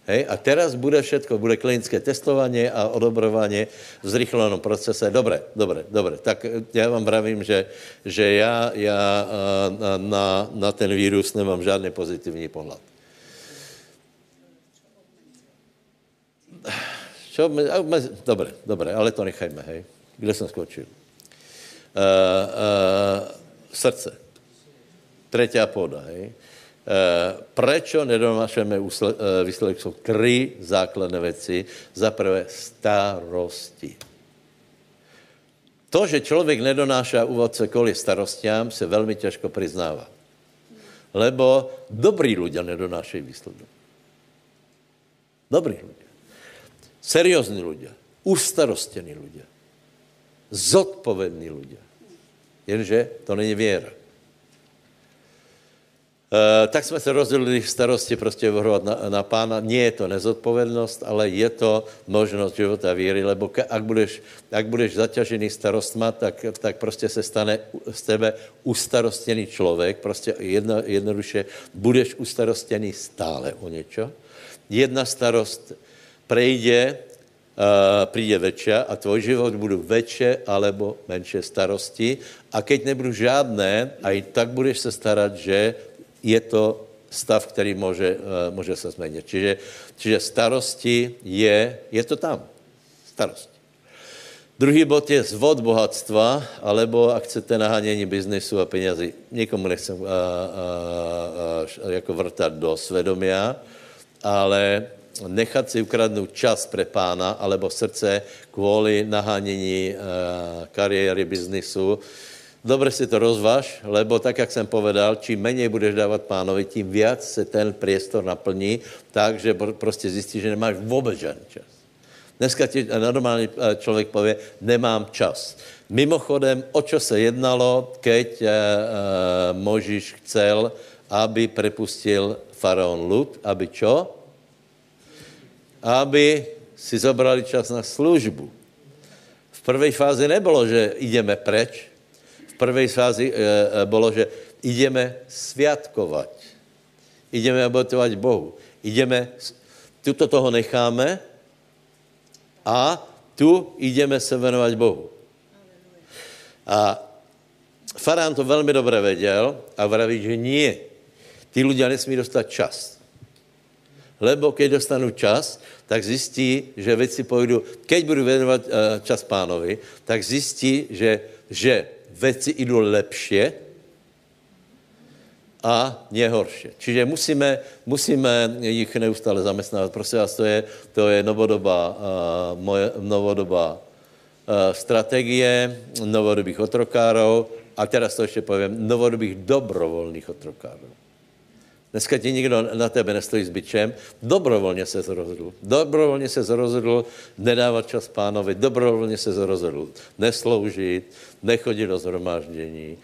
Hej? A teraz bude všetko, bude klinické testování a odobrování v zrychlenom procese. Dobré, dobré, dobré. Tak já vám vravím, že, že já, já eh, na, na ten vírus nemám žádný pozitivní pohled. Čo? Dobre, dobre, ale to nechajme, hej. Kde jsem skočil? Uh, uh, srdce. Třetí půda, hej. Uh, prečo nedonášeme výsledek? Jsou tři základné věci. Za prvé starosti. To, že člověk nedonáša úvodce kvůli starostiám, se velmi těžko přiznává. Lebo dobrý ľudia nedonášají výsledek. Dobrý ľudia. Seriózní ľudia, ustarostení ľudia, zodpovědní ľudia. Jenže to není věra. E, tak jsme se rozdělili v starosti prostě vrhovat na, na pána. Nie je to nezodpovědnost, ale je to možnost života víry, lebo ak budeš, ak budeš zaťažený starostma, tak, tak prostě se stane z tebe ustarostěný člověk, prostě jedno, jednoduše budeš ustarostěný stále o něco. Jedna starost prejde, uh, přijde večer a tvoj život budou větší alebo menší starosti a keď nebudou žádné, a i tak budeš se starat, že je to stav, který může, uh, může se změnit. Čiže, čiže starosti je, je to tam. Starosti. Druhý bod je zvod bohatstva, alebo ak chcete nahánění biznesu a penězí. Nikomu nechcem a, a, a, jako vrtat do svedomia, ale nechat si ukradnout čas pre pána alebo srdce kvůli nahánění a, kariéry, biznisu, Dobře si to rozvaž, lebo tak, jak jsem povedal, čím méně budeš dávat pánovi, tím víc se ten priestor naplní, takže prostě zjistíš, že nemáš vůbec žádný čas. Dneska ti normální eh, člověk pově, nemám čas. Mimochodem, o čo se jednalo, keď e, e, Možíš chcel, aby prepustil faraon lud, aby čo? Aby si zobrali čas na službu. V prvej fázi nebylo, že ideme preč, prvej fázi e, e, bylo, že ideme sviatkovať. Ideme obetovať Bohu. Ideme, tuto toho necháme a tu ideme se venovat Bohu. A Farán to velmi dobře věděl a vraví, že nie. Ty ľudia nesmí dostat čas. Lebo keď dostanu čas, tak zjistí, že věci půjdu, keď budu věnovat e, čas pánovi, tak zjistí, že, že věci jdou lepše a nie horšie. Čiže musíme, musíme jich neustále zaměstnávat. Prosím vás, to je, to je novodobá, uh, moje, novodobá uh, strategie novodobých otrokárov a teraz to ještě povím, novodobých dobrovolných otrokárov. Dneska ti nikdo na tebe nestojí s byčem. Dobrovolně se rozhodl. Dobrovolně se rozhodl nedávat čas pánovi. Dobrovolně se rozhodl nesloužit, nechodit do zhromáždění,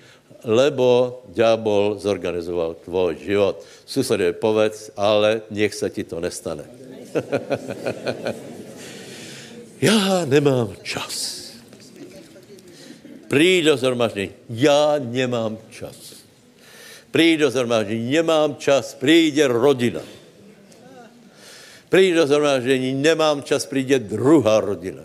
lebo ďábel zorganizoval tvoj život. Susedovi povedz, ale nech se ti to nestane. (laughs) Já nemám čas. Přijď do zhromáždění. Já nemám čas. Přijď do zhromáždění, nemám čas, přijde rodina. Přijď do zhromáždění, nemám čas, přijde druhá rodina.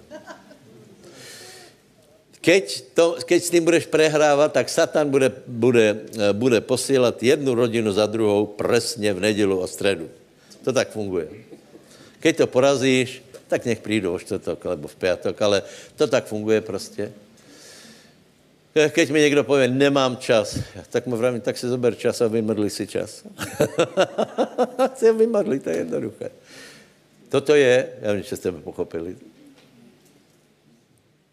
Keď, to, keď s tím budeš prehrávat, tak Satan bude, bude, bude posílat jednu rodinu za druhou presně v nedělu a středu. To tak funguje. Keď to porazíš, tak nech přijdu o čtvrtok alebo v pátek, ale to tak funguje prostě. Keď mi někdo pově, nemám čas, tak mu vravím, tak si zober čas a vymrdli si čas. (laughs) si vymrdli, to je jednoduché. Toto je, já nevím, že jste by pochopili,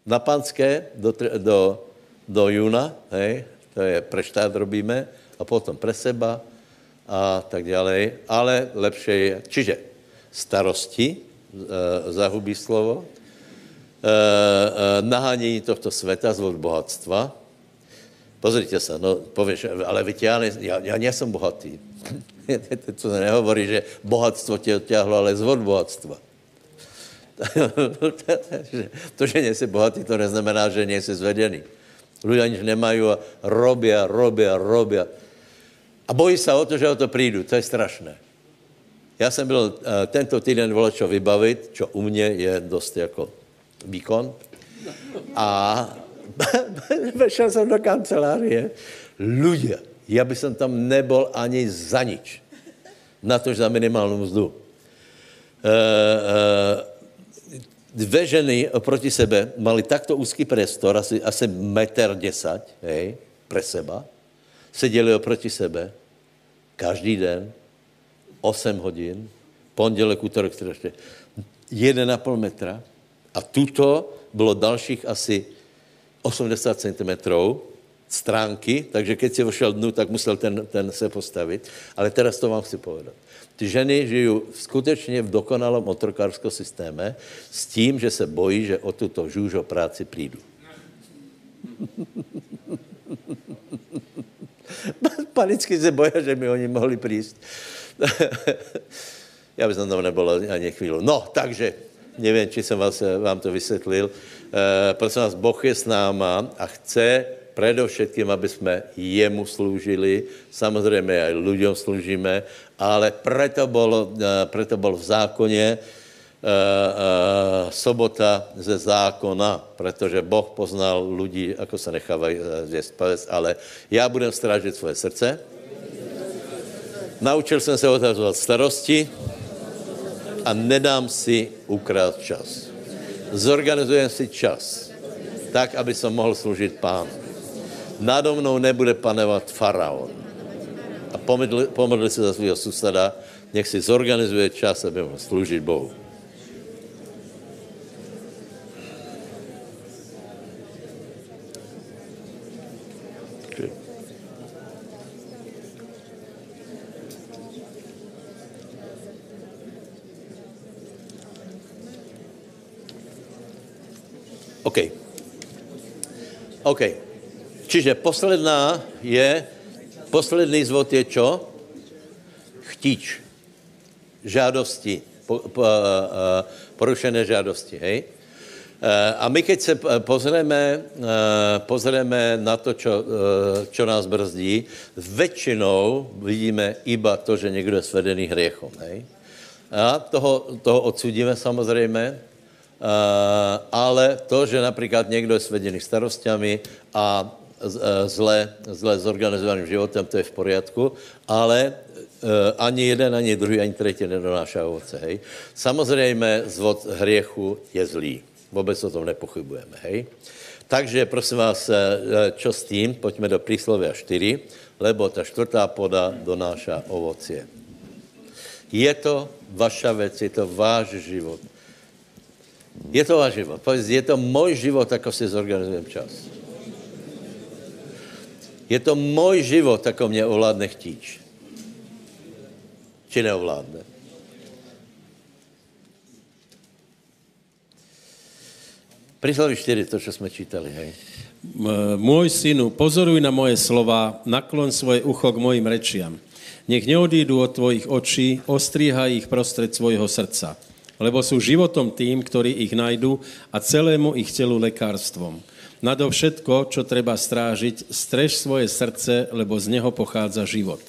na panské do, do, do juna, hej, to je pre štát robíme, a potom pre seba a tak dále, ale lepšie je, čiže starosti, e, zahubí slovo, nahánění tohto světa, zvod bohatstva. Pozrite se, no, pověš, ale víte, já, ne, já, já nejsem bohatý. (laughs) to se nehovorí, že bohatstvo tě odťahlo, ale zvod bohatstva. (laughs) to, že nejsi bohatý, to neznamená, že nejsi zvedený. Ľudia nič nemají a robia, robia, robia. A bojí se o to, že o to přijdu. To je strašné. Já jsem byl uh, tento týden volečo vybavit, čo u mě je dost jako výkon. A (laughs) vešel jsem do kancelárie. Ľudia, já bych tam nebol ani za nič. Na to, za minimálnu mzdu. E, e, dvě ženy oproti sebe mali takto úzký prestor, asi, asi metr desať, hej, pre seba. Seděli oproti sebe každý den, 8 hodin, pondělek, útorek, středeště, 1,5 metra, a tuto bylo dalších asi 80 cm stránky, takže keď si vošel dnu, tak musel ten, ten se postavit. Ale teraz to vám chci povedat. Ty ženy žijí skutečně v dokonalom otrokářském systéme s tím, že se bojí, že o tuto žůžo práci přijdu. (laughs) Panicky se bojí, že by oni mohli přijít. (laughs) Já bych tam nebyl ani chvíli. No, takže nevím, či jsem vás, eh, vám to vysvětlil. E, prosím vás, Boh je s náma a chce předevšetkým, aby jsme jemu slúžili, samozřejmě aj lidem slúžíme, ale preto bol, e, preto bol v zákoně e, e, sobota ze zákona, protože Boh poznal lidi, ako se nechávají zvěst ale já budem strážit svoje srdce. Naučil jsem se otázovat starosti, a nedám si ukrát čas. Zorganizujem si čas. tak, aby som mohl služit pánu. Nado mnou nebude panovat faraon. A pomodli, pomodli se za svého suseda, nech si zorganizuje čas, aby mohl sloužit Bohu. OK. OK. Čiže posledná je, posledný zvod je čo? Chtíč. Žádosti. Po, po, porušené žádosti, hej? A my, keď se pozrieme, pozrieme na to, čo, čo nás brzdí, většinou vidíme iba to, že někdo je svedený hriechom. Hej? A toho, toho odsudíme samozřejmě, ale to, že například někdo je svedený starostiami a zle, zle zorganizovaným životem, to je v poriadku, ale ani jeden, ani druhý, ani třetí nedonáša ovoce, hej. Samozřejmě zvod hriechu je zlý. Vůbec o tom nepochybujeme, hej. Takže prosím vás, čo s tím? Pojďme do príslovia 4, lebo ta čtvrtá poda donáša ovocie. Je to vaša věc, je to váš život. Je to váš život. Povedz, je to můj život, jako si zorganizujem čas. Je to můj život, jako mě ovládne chtíč. Či neovládne. Prísloví 4, to, čo jsme čítali, hej. Môj synu, pozoruj na moje slova, naklon svoje ucho k mojim rečiam. Nech neodídu od tvojich očí, ostríhaj ich prostred svojho srdca lebo sú životom tým, ktorí ich najdu a celému ich telu lekárstvom. Nado všetko, čo treba strážiť, strež svoje srdce, lebo z neho pochádza život.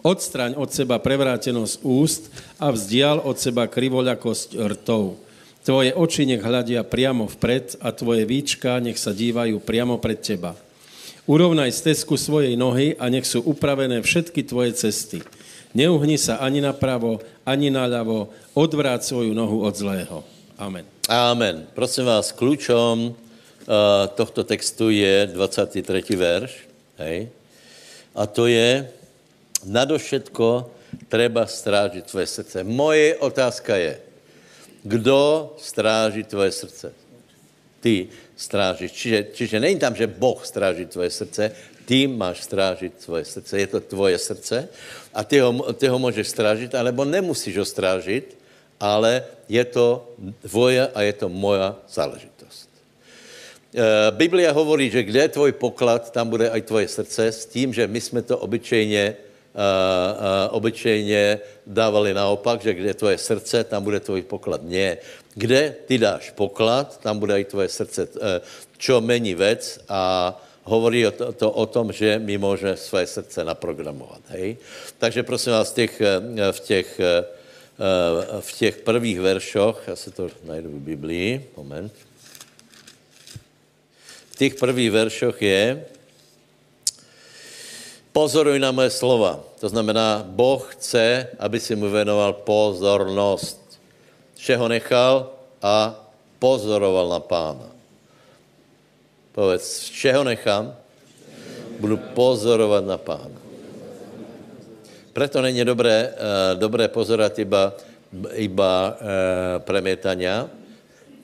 Odstraň od seba prevrátenosť úst a vzdial od seba krivoľakosť rtov. Tvoje oči nech hľadia priamo vpred a tvoje víčka nech sa dívajú priamo pred teba. Urovnaj stezku svojej nohy a nech sú upravené všetky tvoje cesty. Neuhni sa ani napravo, ani naľavo, odvráť svoju nohu od zlého. Amen. Amen. Prosím vás, kľúčom uh, tohto textu je 23. verš. Hej. A to je, nadovšetko treba strážit tvoje srdce. Moje otázka je, kdo stráží tvoje srdce? Ty strážíš. Čiže, čiže není tam, že Boh stráží tvoje srdce, ty máš strážit svoje srdce. Je to tvoje srdce a ty ho, ty ho můžeš strážit, alebo nemusíš ho strážit, ale je to tvoje a je to moja záležitost. E, Biblia hovorí, že kde je tvoj poklad, tam bude aj tvoje srdce, s tím, že my jsme to obyčejně, uh, uh, obyčejně dávali naopak, že kde je tvoje srdce, tam bude tvoj poklad. Nie. Kde ty dáš poklad, tam bude aj tvoje srdce. Uh, čo mení vec a hovorí o to, to o tom, že my můžeme své srdce naprogramovat. Hej? Takže prosím vás, těch, eh, v těch, eh, eh, v těch prvých veršoch, já se to najdu v Biblii, moment. V těch prvých veršoch je, pozoruj na moje slova. To znamená, Boh chce, aby si mu věnoval pozornost. Všeho nechal a pozoroval na pána. Povedz, z čeho nechám? Budu pozorovat na pána. Proto není dobré, uh, dobré pozorovat iba, iba uh, premietania, uh,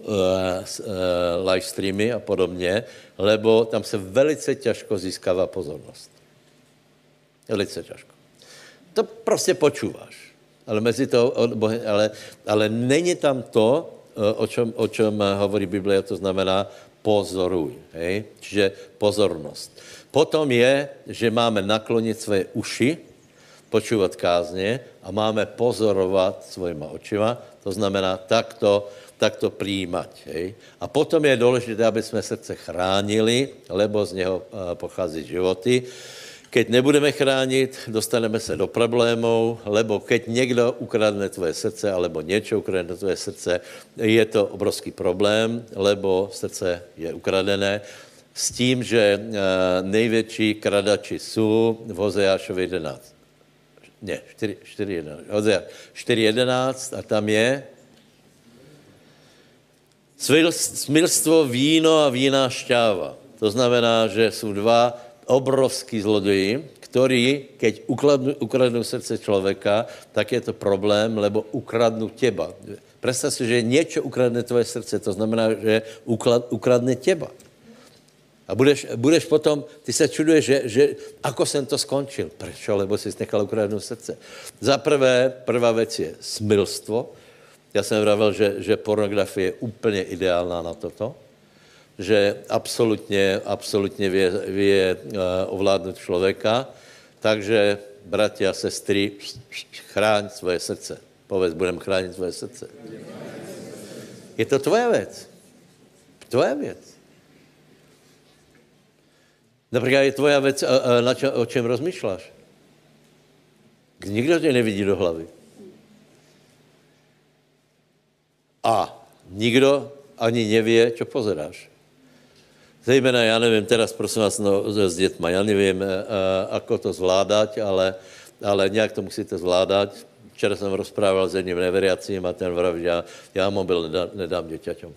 uh, live streamy a podobně, lebo tam se velice těžko získává pozornost. Velice těžko. To prostě počúváš. Ale, mezi to, ale, ale není tam to, o čem, o čem hovorí Biblia, to znamená pozoruj. Hej? Čiže pozornost. Potom je, že máme naklonit své uši, počúvat kázně a máme pozorovat svojima očima, to znamená takto, takto přijímat. A potom je důležité, aby jsme srdce chránili, lebo z něho eh, pochází životy. Keď nebudeme chránit, dostaneme se do problémů, lebo keď někdo ukradne tvoje srdce, alebo něco ukradne tvoje srdce, je to obrovský problém, lebo srdce je ukradené. S tím, že uh, největší kradači jsou v Hozeášovi 11. Ne, 4.11. 4.11 a tam je Smilstvo, víno a víná šťáva. To znamená, že jsou dva obrovský zlodeji, ktorí, keď ukradnú, ukradnú srdce človeka, tak je to problém, lebo ukradnú teba. Představ si, že něco ukradne tvoje srdce, to znamená, že uklad, ukradne teba. A budeš, budeš potom, ty se čuduješ, že, že ako jsem to skončil. Prečo? Lebo jsi nechal ukradnout srdce. Za prvé, prvá věc je smilstvo. Já jsem vravil, že, že pornografie je úplně ideálná na toto že absolutně, absolutně vě, vě uh, ovládnout člověka. Takže, bratia a sestry, chráň svoje srdce. Povedz, budem chránit svoje srdce. Je to tvoje věc. Tvoje věc. Například je tvoja věc, na čo, o čem rozmýšláš. Nikdo tě nevidí do hlavy. A nikdo ani nevě, co pozeráš. Zejména, já nevím, teraz prosím vás no, s dětma, já nevím, ako to zvládat, ale, ale nějak to musíte zvládat. Včera jsem rozprával s jedním neveriacím a ten vraví, já, já mobil nedám, nedám děťaťom.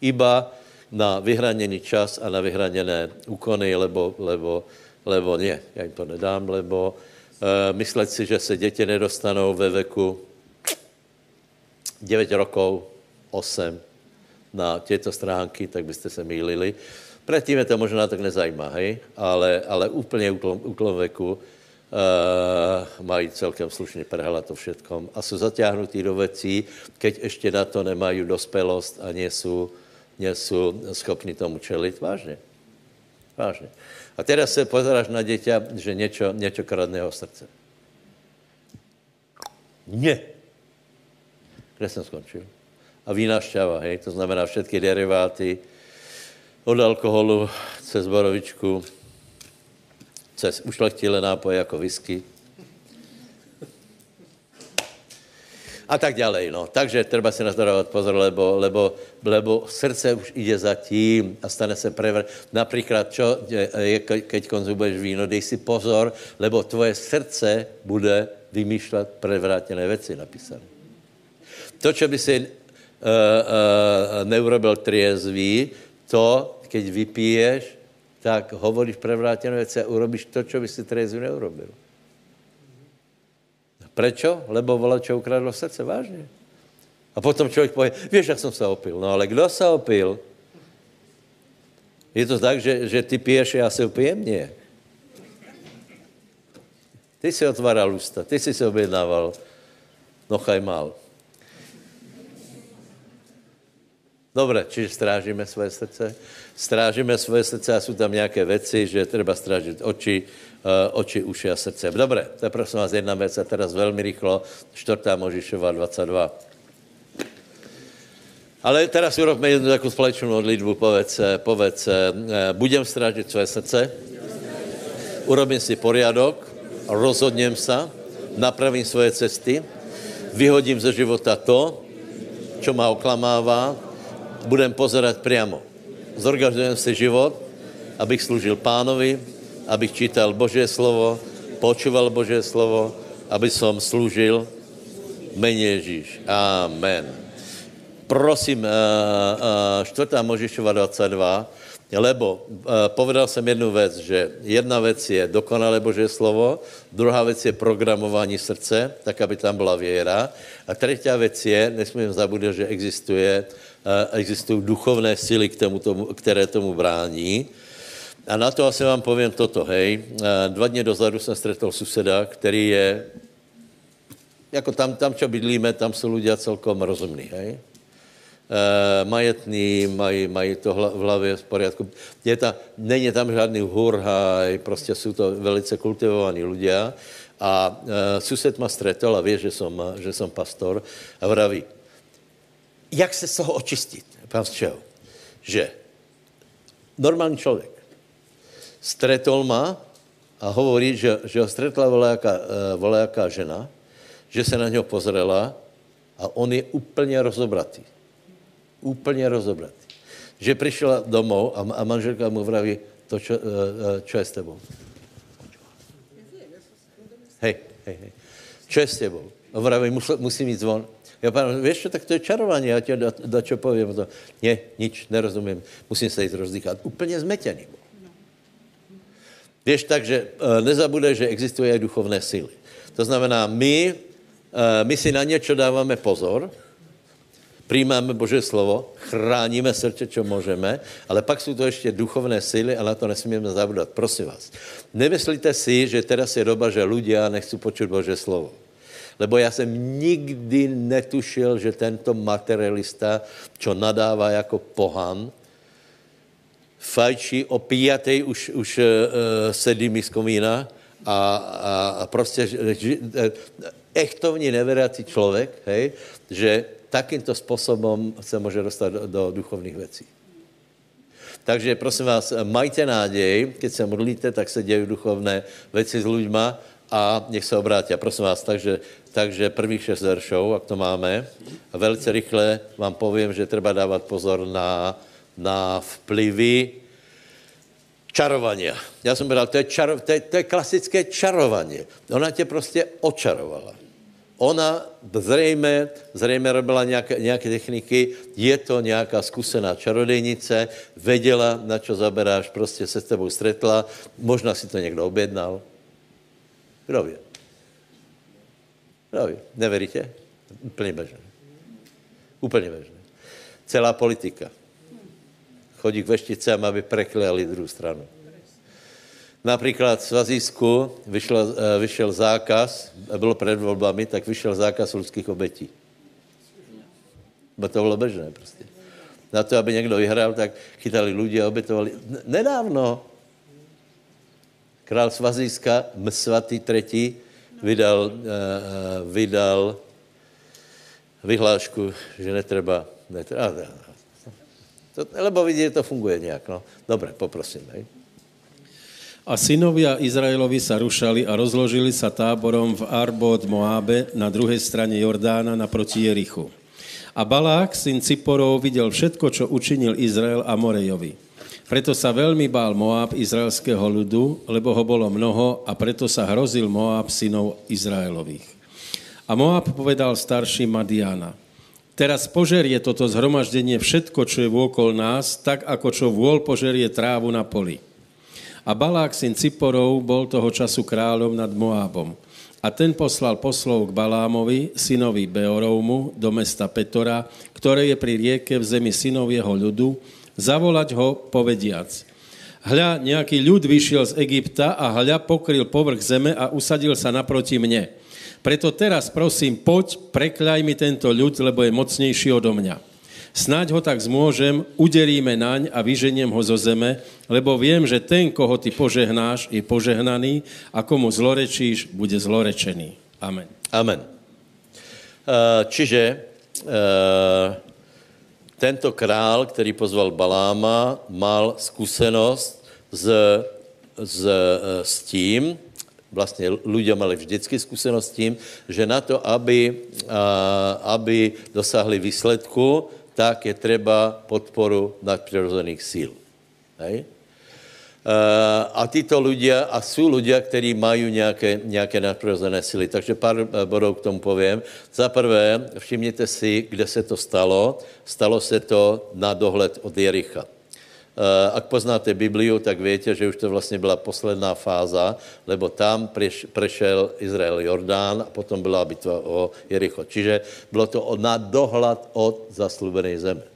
Iba na vyhraněný čas a na vyhraněné úkony, lebo, lebo, lebo ne, já jim to nedám, lebo uh, myslet si, že se děti nedostanou ve veku 9 rokov, 8 na těto stránky, tak byste se mýlili. Předtím je to možná tak nezajímá, hej? Ale, ale úplně útlom, útlom veku uh, mají celkem slušně prehla to všetkom a jsou zatáhnutí do věcí, keď ještě na to nemají dospelost a nejsou, nejsou schopni tomu čelit. Vážně. Vážně. A teraz se pozeráš na děťa, že něco, něco kradne jeho srdce. Ne. Kde jsem skončil? A vína šťava, hej? To znamená všetky deriváty, od alkoholu cez borovičku, cez ušlechtilé nápoje jako whisky. A tak ďalej, no. Takže treba si na to pozor, lebo, lebo, lebo srdce už ide za tím a stane se prevr. Například, čo je, keď konzumuješ víno, dej si pozor, lebo tvoje srdce bude vymýšlet prevrátené věci napísané. To, čo by si uh, uh, neurobil triezvý, to, keď vypiješ, tak hovoríš prevrátené věci a urobíš to, čo by si Terezu neurobil. Prečo? Lebo čo ukradlo srdce, vážně. A potom člověk pově, víš, jak jsem se opil. No ale kdo se opil? Je to tak, že, že ty piješ a já se upijem? Nie. Ty si otváral ústa, ty si se objednával nochaj mal. Dobře, čiže strážíme své srdce. Strážíme své srdce a jsou tam nějaké věci, že treba strážit oči, uh, oči, uši a srdce. Dobře, to je prosím vás jedna věc a teraz velmi rychlo, čtvrtá Možišova 22. Ale teraz urobme jednu takovou společnou modlitbu, povedz, povedz, uh, budem strážit své srdce, urobím si poriadok, rozhodněm se, napravím svoje cesty, vyhodím ze života to, čo ma oklamává, budem pozerať priamo. Zorganizujem si život, abych služil pánovi, abych čítal Božie slovo, počúval Božie slovo, aby som slúžil mene Ježíš. Amen. Prosím, 4. Možišova 22, lebo povedal jsem jednu věc, že jedna věc je dokonalé Boží slovo, druhá věc je programování srdce, tak aby tam byla věra. A třetí věc je, nesmím zabudit, že existuje existují duchovné síly, k tomu, které tomu brání. A na to asi vám povím toto, hej. Dva dny dozadu jsem stretl suseda, který je, jako tam, tam, čo bydlíme, tam jsou lidé celkom rozumní, hej. E, majetný, mají, mají to v hlavě v poriadku. Je ta, není tam žádný hurhaj, prostě jsou to velice kultivovaní lidé. A e, sused ma stretol a ví, že jsem, že jsem pastor a vraví, jak se z toho očistit? Pán čeho? Že normální člověk stretol ma a hovorí, že, že ho stretla volejaká, eh, žena, že se na něho pozrela a on je úplně rozobratý. Úplně rozobratý. Že přišla domů a, a manželka mu vraví, to, čo, uh, čo je s tebou? Hej, hej, hej. Čo je s tebou? Vraví, musí, musí mít zvon. Já pán, víš tak to je čarování, já tě do, do čo povím. To, ne, nič, nerozumím, musím se jít rozdýchat. Úplně zmetený. Víš, takže eh, nezabude, že existují i duchovné síly. To znamená, my, eh, my si na něco dáváme pozor, přijímáme Bože slovo, chráníme srdce, čo můžeme, ale pak jsou to ještě duchovné síly a na to nesmíme zabudat. Prosím vás, nemyslíte si, že teraz je doba, že ľudia nechcú počuť Bože slovo. Lebo já jsem nikdy netušil, že tento materialista, čo nadává jako pohan, fajčí o pijatej už, už uh, sedí mi z komína a, a, a prostě ži, echtovní neveriací člověk, hej, že takýmto způsobem se může dostat do, do duchovních věcí. Takže prosím vás, majte nádej, keď se modlíte, tak se dějí duchovné věci s lidma a nech se obrátí. Prosím vás, takže, takže prvních šest veršov, jak to máme, a velice rychle vám povím, že treba dávat pozor na, na vplyvy čarovania. Já jsem bral, to je, čaro, to, to je klasické čarování. Ona tě prostě očarovala. Ona zřejmě, zřejmě robila nějaké, nějaké techniky, je to nějaká zkušená čarodejnice, věděla, na čo zaberáš, prostě se s tebou stretla, možná si to někdo objednal. Kdo ví? Kdo ví? Neveríte? Úplně bežné. Úplně bežné. Celá politika. Chodí k vešticám, aby prekliali druhou stranu. Například v Svazísku vyšel, eh, vyšel zákaz, bylo před volbami, tak vyšel zákaz lidských obetí. Bo to bylo bežné prostě. Na to, aby někdo vyhrál, tak chytali lidi a obetovali. Nedávno král Svazíska, svatý třetí, vydal, uh, vydal vyhlášku, že netreba, netreba to, lebo vidíte, to funguje nějak. No. Dobré, poprosím. Hej. A synovia Izraelovi sa rušali a rozložili sa táborom v Arbot Moábe na druhej strane Jordána naproti Jerichu. A Balák, syn Ciporov, videl všetko, čo učinil Izrael a Morejovi. Preto sa veľmi bál Moab izraelského ľudu, lebo ho bolo mnoho a preto sa hrozil Moab synov Izraelových. A Moab povedal starší Madiana, teraz požerie toto zhromaždenie všetko, čo je vôkol nás, tak ako čo vôľ požerie trávu na poli. A Balák, syn Ciporov, bol toho času kráľom nad Moábom. A ten poslal poslov k Balámovi, synovi Beorovmu, do mesta Petora, ktoré je pri rieke v zemi synov jeho ľudu, zavolať ho povediac. Hľa, nejaký ľud vyšiel z Egypta a hľa pokryl povrch zeme a usadil sa naproti mne. Preto teraz prosím, poď, prekľaj mi tento ľud, lebo je mocnejší odo mňa. Snáď ho tak zmôžem, uderíme naň a vyženiem ho zo zeme, lebo viem, že ten, koho ty požehnáš, je požehnaný a komu zlorečíš, bude zlorečený. Amen. Amen. Uh, čiže uh, tento král, který pozval Baláma, mal zkušenost s, s, s tím, vlastně ľudia mali vždycky zkušenost s tím, že na to, aby, aby dosáhli výsledku, tak je třeba podporu nadpřirozených síl. Hej? Uh, a tyto ľudia, a jsou ľudia, kteří mají nějaké, nějaké nadpřirozené síly. Takže pár eh, bodů k tomu povím. Za prvé, všimněte si, kde se to stalo. Stalo se to na dohled od Jericha. Eh, ak poznáte Bibliu, tak víte, že už to vlastně byla posledná fáza, lebo tam preš, prešel Izrael Jordán a potom byla bitva o Jericho. Čiže bylo to na dohled od zaslubené zeme.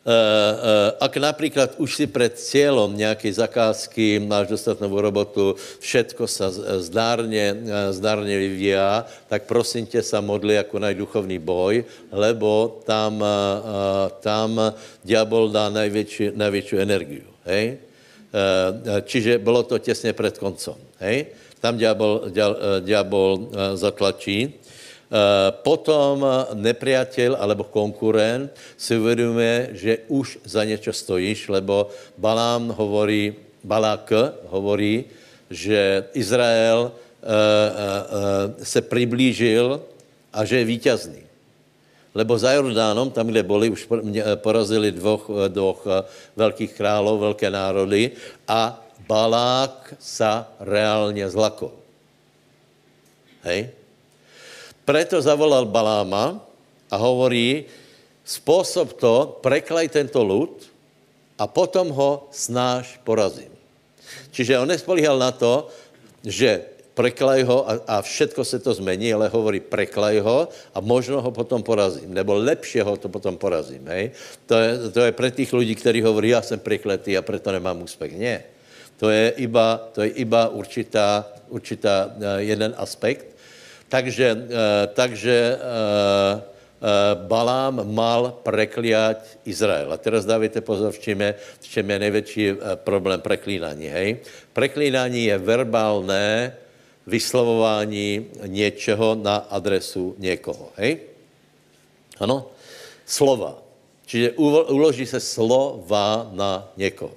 Eh, eh, ak například už si před cílom nějaké zakázky, máš dostat novou robotu, všetko se zdárně, eh, zdárně vyvíjá, tak prosím tě se modli jako najduchovný boj, lebo tam, tam diabol dá největší, největší energiu. Hej? Čiže bylo to těsně před koncem. Hej? Tam diabol, diabol zatlačí. Eh, potom nepriateľ alebo konkurent si uvědomuje, že už za něco stojíš, lebo Balám hovorí, Balák hovorí, že Izrael eh, eh, se přiblížil a že je vítězný. Lebo za Jordánom, tam, kde byli, už porazili dvoch, dvoch velkých králov, velké národy a Balák sa reálně zlakol. Hej? Preto zavolal Baláma a hovorí, spôsob to, preklaj tento ľud a potom ho snáš porazím. Čiže on nespolíhal na to, že preklaj ho a, a všetko se to zmení, ale hovorí preklaj ho a možno ho potom porazím, nebo lepšie ho to potom porazím. Hej? To, je, to je pre tých ľudí, ktorí hovorí, ja jsem prekletý a preto nemám úspech. Nie. To je iba, to je iba určitá, určitá uh, jeden aspekt. Takže, uh, takže uh, Balám mal prekliať Izrael. A teraz dávajte pozor, v čem je, v čem je největší problém preklínání. Hej? Preklínání je verbálné vyslovování něčeho na adresu někoho. Hej? Ano? Slova. Čiže uloží se slova na někoho.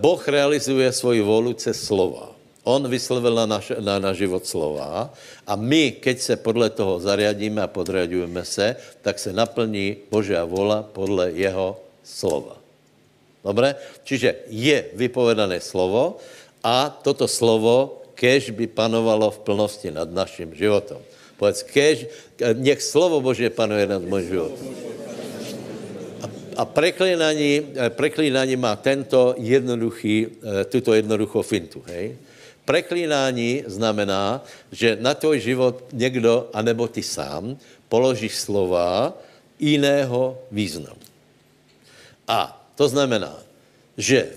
Boh realizuje svoji volu cez slova. On vyslovil na, naš, na, na život slova a my, keď se podle toho zariadíme a podriadujeme se, tak se naplní Božia vola podle jeho slova. Dobre? Čiže je vypovedané slovo a toto slovo kež by panovalo v plnosti nad naším životom. Povedz, kež, nech slovo Božie panuje nad môjím životom. A, a preklínání, má tento jednoduchý, tuto jednoduchou fintu, hej? Preklínání znamená, že na tvoj život někdo, anebo ty sám, položíš slova jiného významu. A to znamená, že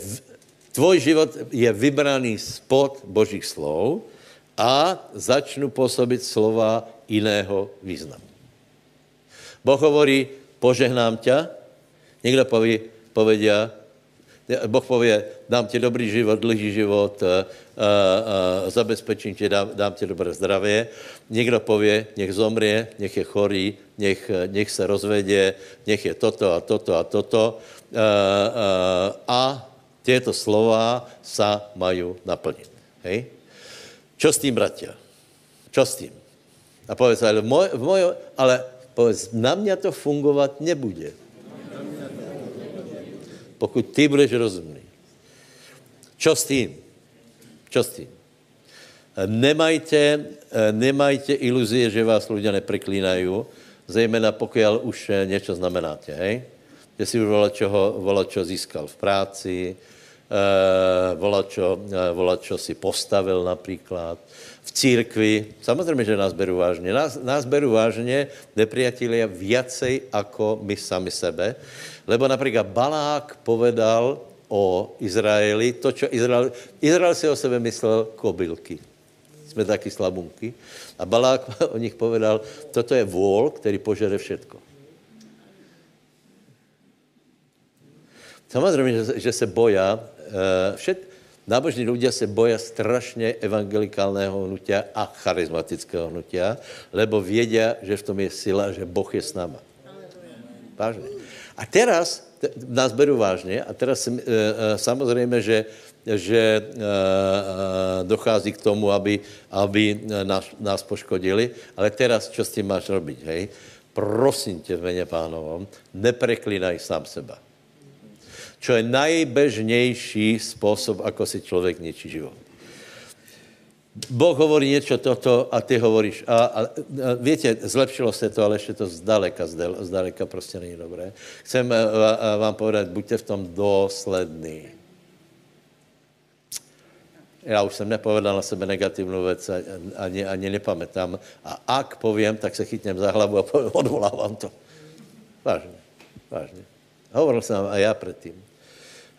tvoj život je vybraný spod Božích slov a začnu působit slova jiného významu. Boh hovorí, požehnám ťa, někdo poví, povedia, Boh pově, dám ti dobrý život, dlhý život, uh, uh, zabezpečím tě, dám, dám ti dobré zdravě. Někdo pově, nech zomrie, nech je chorý, nech, nech se rozvedě, nech je toto a toto a toto. Uh, uh, a těto slova sa mají naplnit. Hej? Čo s tím, bratia? Čo s tím? A povedz, ale, v moj, ale povedz, na mě to fungovat nebude pokud ty budeš rozumný. Čo s tím? Čo s tím? Nemajte, nemajte iluzie, že vás lidé nepreklínají, zejména pokud už něco znamenáte, hej? Že si už vola, čo získal v práci, vola, čo, vola, čo si postavil například, v církvi. Samozřejmě, že nás berou vážně. Nás, nás berou vážně nepriatelia viacej ako my sami sebe. Lebo například Balák povedal o Izraeli to, čo Izrael... Izrael si o sebe myslel kobylky. Jsme taky slabunky. A Balák (laughs) o nich povedal, toto je vůl, který požere všetko. Samozřejmě, že, že se boja, uh, všet, nábožní lidé se boja strašně evangelikálného hnutia a charizmatického hnutia, lebo vědí, že v tom je sila, že Boh je s náma. Vážně. A teraz nás berou vážně a teraz e, e, samozřejmě, že, že e, dochází k tomu, aby, aby nás, nás poškodili, ale teraz, čo s tím máš robiť, hej? Prosím tě v meně pánovom, nepreklínaj sám seba. Čo je najbežnější způsob, ako si člověk ničí život. Boh hovorí něco toto a ty hovoríš. A, a, a víte, zlepšilo se to, ale ještě to zdaleka, zdaleka prostě není dobré. Chcem vám povedat, buďte v tom dosledný. Já už jsem nepovedal na sebe negativní věc a ani, ani nepamätám. A ak povím, tak se chytnem za hlavu a odvolávám to. Vážně, vážně. Hovoril jsem a já předtím.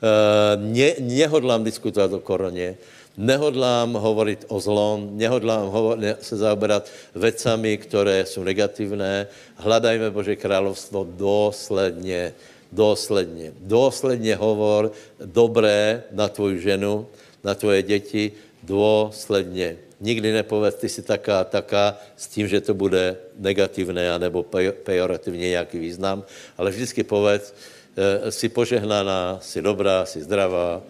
Uh, ne, nehodlám diskutovat o koroně, Nehodlám hovorit o zlom, nehodlám hovor- se zaoberat vecami, které jsou negativné. Hledajme Bože královstvo dosledně, dosledně. Dosledně hovor dobré na tvoju ženu, na tvoje děti, dosledně. Nikdy nepověd, ty jsi taká, taká, s tím, že to bude negativné anebo pejorativně nějaký význam, ale vždycky povedz, eh, si požehnaná, si dobrá, si zdravá,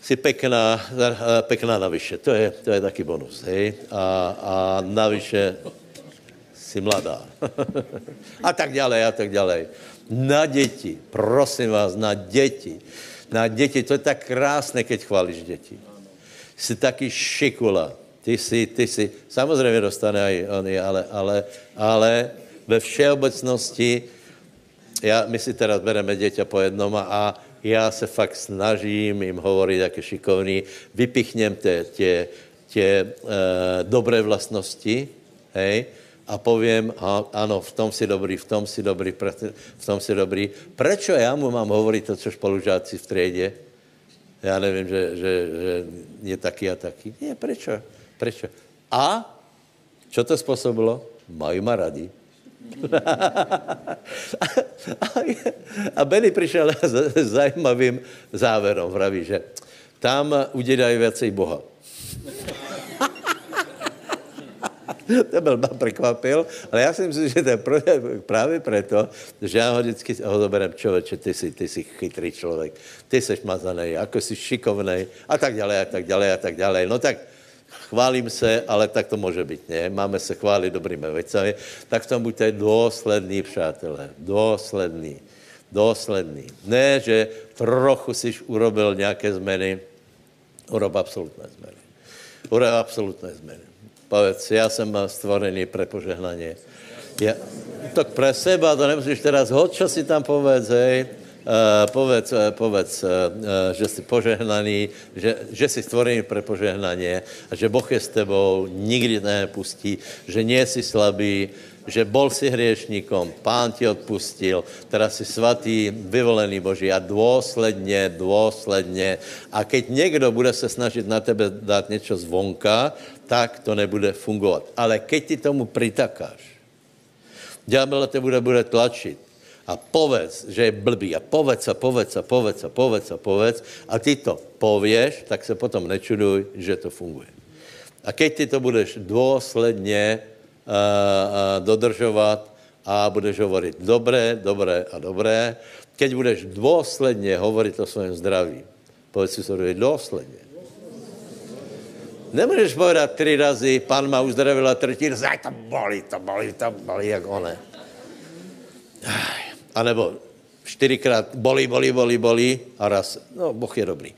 si pekná, pekná navyše. To je, to je taky bonus, hej? A, a navyše si mladá. (laughs) a tak dále, a tak dále. Na děti, prosím vás, na děti. Na děti, to je tak krásné, keď chválíš děti. Jsi taky šikula. ty si, ty si, samozřejmě dostane aj oni, ale, ale, ale ve všeobecnosti, já, my si teraz bereme děťa po jednom a já se fakt snažím jim hovorit, jak je šikovný, vypichněm tě, tě, tě e, dobré vlastnosti, hej, a povím, a, ano, v tom si dobrý, v tom si dobrý, v tom si dobrý. Prečo já mu mám hovorit to, co spolužáci v trédě? Já nevím, že, že, že je taky a taky. Nie, prečo? Prečo? A čo to způsobilo? Mají ma radi. A Benny přišel s zajímavým záverom, vraví, že tam udělají věcej Boha. (laughs) to byl překvapil, ale já si myslím, že to je právě proto, že já ho vždycky ho zoberem, člověče, ty jsi, ty jsi chytrý člověk, ty jsi mazaný, jako jsi šikovný a tak dále, a tak dále, a tak dále. No tak chválím se, ale tak to může být, ne? Máme se chválit dobrými věcami, tak v tom buďte důslední, přátelé, důslední, důslední. Ne, že trochu si urobil nějaké změny, urob absolutné změny. Urob absolutné změny. Povedz, já jsem stvorený pre požehnání. Ja, tak pre seba, to nemusíš teraz hod, si tam povedz, hej. Uh, povedz, uh, povedz uh, že jsi požehnaný, že, že jsi stvorený pre požehnání a že Boh je s tebou, nikdy nepustí, že nie jsi slabý, že bol si hriešníkom, pán ti odpustil, teraz si svatý, vyvolený Boží a dôsledně, dôsledně. A keď někdo bude se snažit na tebe dát něco zvonka, tak to nebude fungovat. Ale keď ty tomu pritakáš, ďábel te bude, bude tlačit a povedz, že je blbý. A povedz a povedz a povedz a povedz a povedz. A ty to pověš, tak se potom nečuduj, že to funguje. A keď ty to budeš důsledně uh, uh, dodržovat a budeš hovorit dobré, dobré a dobré, keď budeš důsledně hovorit o svém zdraví, povedz si to důsledně, Nemůžeš povedat tři razy, pan má uzdravil a třetí razy, to bolí, to bolí, to bolí, jak one. A nebo čtyřikrát bolí, bolí, bolí, bolí a raz, no, Boh je dobrý.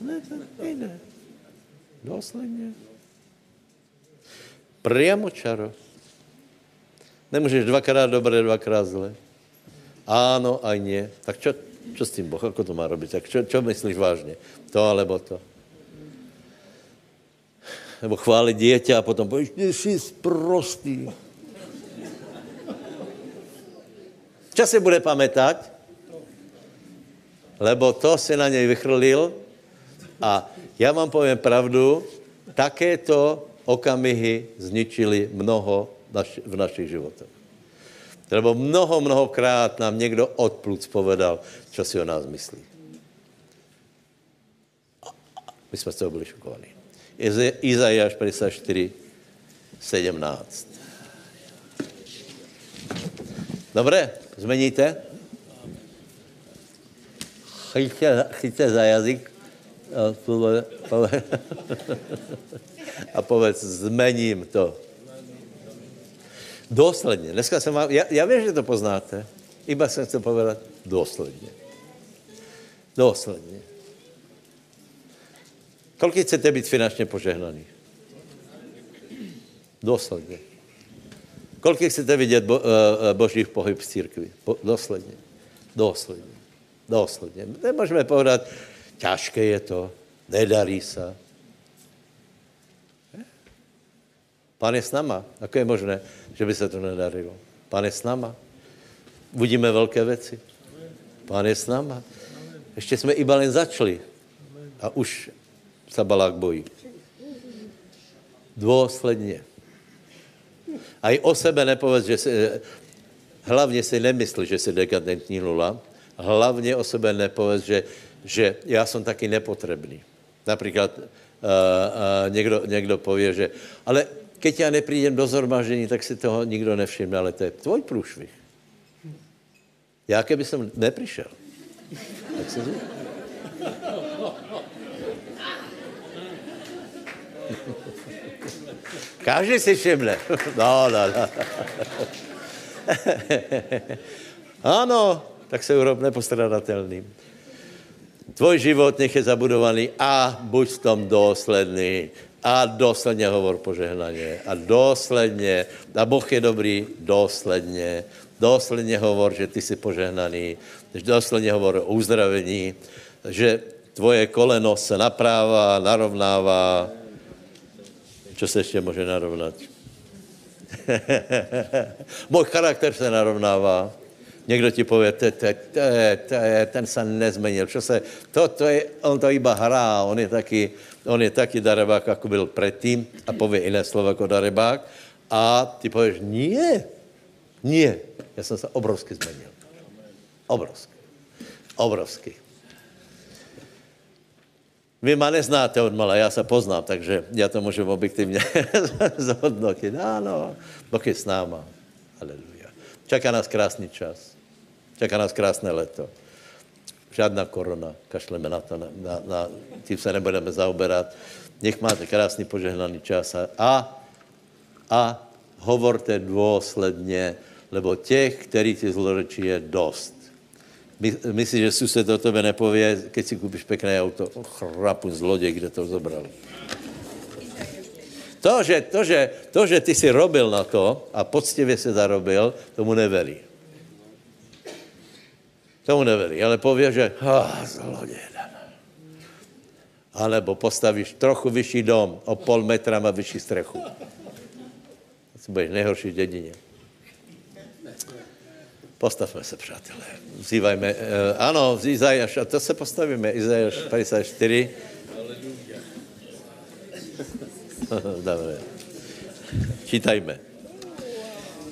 Ne, to nejde. Dosledně. Priamo čaro. Nemůžeš dvakrát dobré, dvakrát zle. Áno, aj nie. Tak čo, čo s tím Boh, ako to má robiť? Tak čo, čo myslíš vážně? To alebo to? nebo chválit dítě a potom povíš, ty jsi prostý. Čo si bude pamätať? Lebo to si na něj vychrlil a já vám povím pravdu, takéto okamihy zničili mnoho v našich životech. Lebo mnoho, mnohokrát nám někdo od pluc povedal, co si o nás myslí. My jsme z toho byli šokovaní. Izajáš 54, 17. Dobré, zmeníte? Chyťte, chyťte za jazyk (laughs) a povedz, zmením to. Důsledně. Dneska jsem vám, já, já vím, že to poznáte, iba jsem chtěl povedat důsledně. Důsledně. Kolik chcete být finančně požehnaný? Dosledně. Kolik chcete vidět bo, uh, božích pohyb v církvi? Po, dosledně. Dosledně. Dosledně. Nemůžeme povedat, těžké je to, nedarí se. Pán je s náma. Ako je možné, že by se to nedarilo? Pán je s náma. Uvidíme velké věci. Pán je s náma. Ještě jsme iba len začali. A už sa Balák bojí. Dôsledně. A i o sebe nepovedz, že si, hlavně si nemysl, že jsi dekadentní nula, hlavně o sebe nepovedz, že, že já jsem taky nepotřebný. Například uh, uh, někdo, někdo pově, že ale keď já neprídem do zormažení, tak si toho nikdo nevšimne, ale to je tvoj průšvih. Já keby jsem nepřišel, tak se říká. Každý si všimne. No, no, no. ano, tak se urob nepostradatelným. Tvoj život nech je zabudovaný a buď v tom dosledný. a dosledně hovor požehnaně. A dosledně, a Boh je dobrý, dosledně. Dosledně hovor, že ty jsi požehnaný. Dosledně hovor o uzdravení, že tvoje koleno se naprává, narovnává. Co se ještě může narovnat? (laughs) Můj charakter se narovnává. Někdo ti pově, te, te, te, te, ten se nezmenil. Čo se, to, to je, on to iba hrá, on je taky, on je taky darebák, jako byl předtím a pově jiné slovo jako darebák. A ty pověš, nie, nie, já jsem se obrovsky zmenil. Obrovsky. Obrovsky. Vy ma neznáte od mala, já se poznám, takže já to můžu objektivně (laughs) zhodnotit. Ano, Boh je s náma. Aleluja. Čeká nás krásný čas. Čeká nás krásné leto. Žádná korona, kašleme na to, na, na, na, tím se nebudeme zaoberat. Nech máte krásný požehnaný čas a, a, a hovorte důsledně, lebo těch, který ti zlorečí, je dost. My, myslíš, že sused o tebe nepově, keď si koupíš pěkné auto, oh, chrapu zloděj, kde to zobral. To že, to, že, to, že ty si robil na to a poctivě se zarobil, tomu neverí. Tomu neverí, ale pově, že ah, zloděj. Alebo postavíš trochu vyšší dom, o pol metra má vyšší strechu. To budeš nejhorší v dědině. Postavme se, přátelé. Vzývajme, uh, ano, Izajáš, a to se postavíme, Izajáš 54. (laughs) Dobre. Čítajme.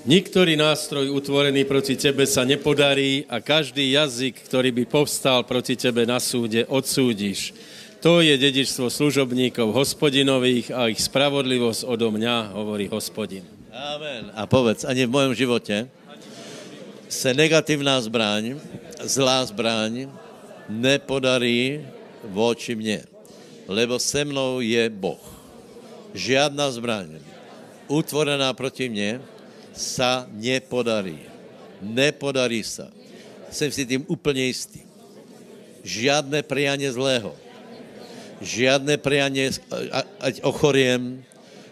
Niktorý nástroj utvorený proti tebe sa nepodarí a každý jazyk, ktorý by povstal proti tebe na súde, odsúdiš. To je dedičstvo služobníkov hospodinových a ich spravodlivosť odo mňa, hovorí hospodin. Amen. A povedz, ani v mojom životě se negativná zbraň, zlá zbraň, nepodarí voči mně, lebo se mnou je Boh. Žiadna zbraň utvorená proti mně sa nepodarí. Nepodarí sa. Jsem si tím úplně jistý. Žiadné prianie zlého. Žiadné prianie, ať ochoriem,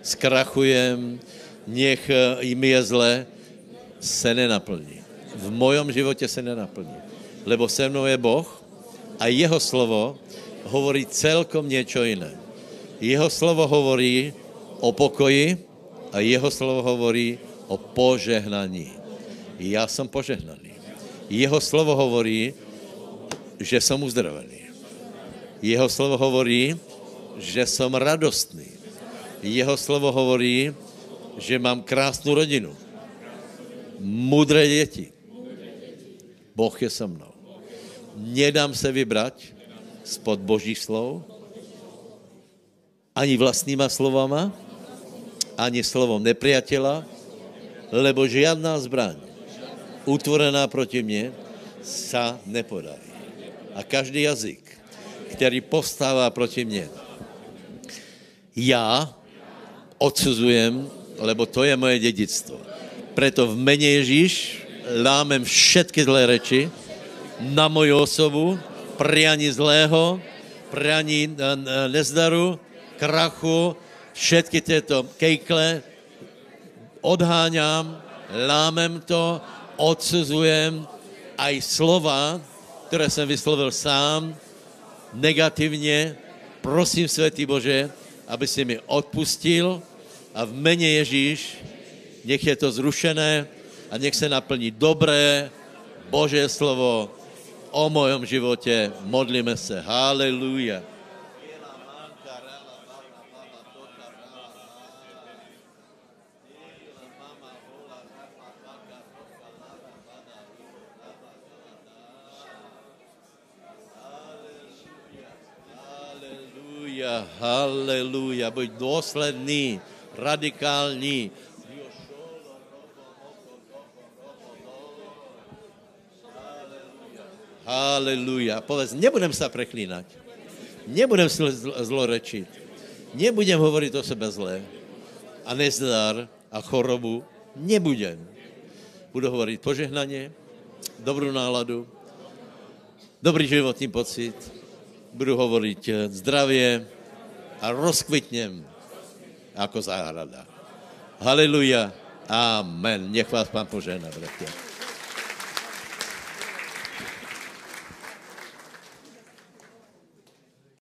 skrachujem, nech jim je zle, se nenaplní. V mojom životě se nenaplní. Lebo se mnou je Boh a jeho slovo hovorí celkom něco jiné. Jeho slovo hovorí o pokoji a jeho slovo hovorí o požehnaní. Já jsem požehnaný. Jeho slovo hovorí, že jsem uzdravený. Jeho slovo hovorí, že jsem radostný. Jeho slovo hovorí, že mám krásnou rodinu. Mudré děti. Boh je se mnou. Nedám se vybrať spod Boží slov, ani vlastníma slovama, ani slovom nepriatela, lebo žiadná zbraň utvorená proti mně sa nepodarí. A každý jazyk, který povstává proti mně, já odsuzujem, lebo to je moje dědictvo. Preto v mene Ježíš lámem všetky zlé reči na moju osobu, priani zlého, priani nezdaru, krachu, všetky tyto kejkle, odháňám, lámem to, odsuzujem aj slova, které jsem vyslovil sám, negativně, prosím, Světý Bože, aby si mi odpustil a v mene Ježíš, nech je to zrušené a nech se naplní dobré Boží slovo o mojom životě. Modlíme se. Haleluja. Haleluja, buď důsledný, radikální. Haleluja. Povedz, nebudem se preklínat. Nebudem zlorečit. Nebudem hovorit o sebe zlé. A nezdar a chorobu. Nebudem. Budu hovorit požehnaně, dobrou náladu, dobrý životní pocit, budu hovorit zdravě a rozkvitněm jako zahrada. Haleluja. Amen. Nech vás pán požehná, bratia.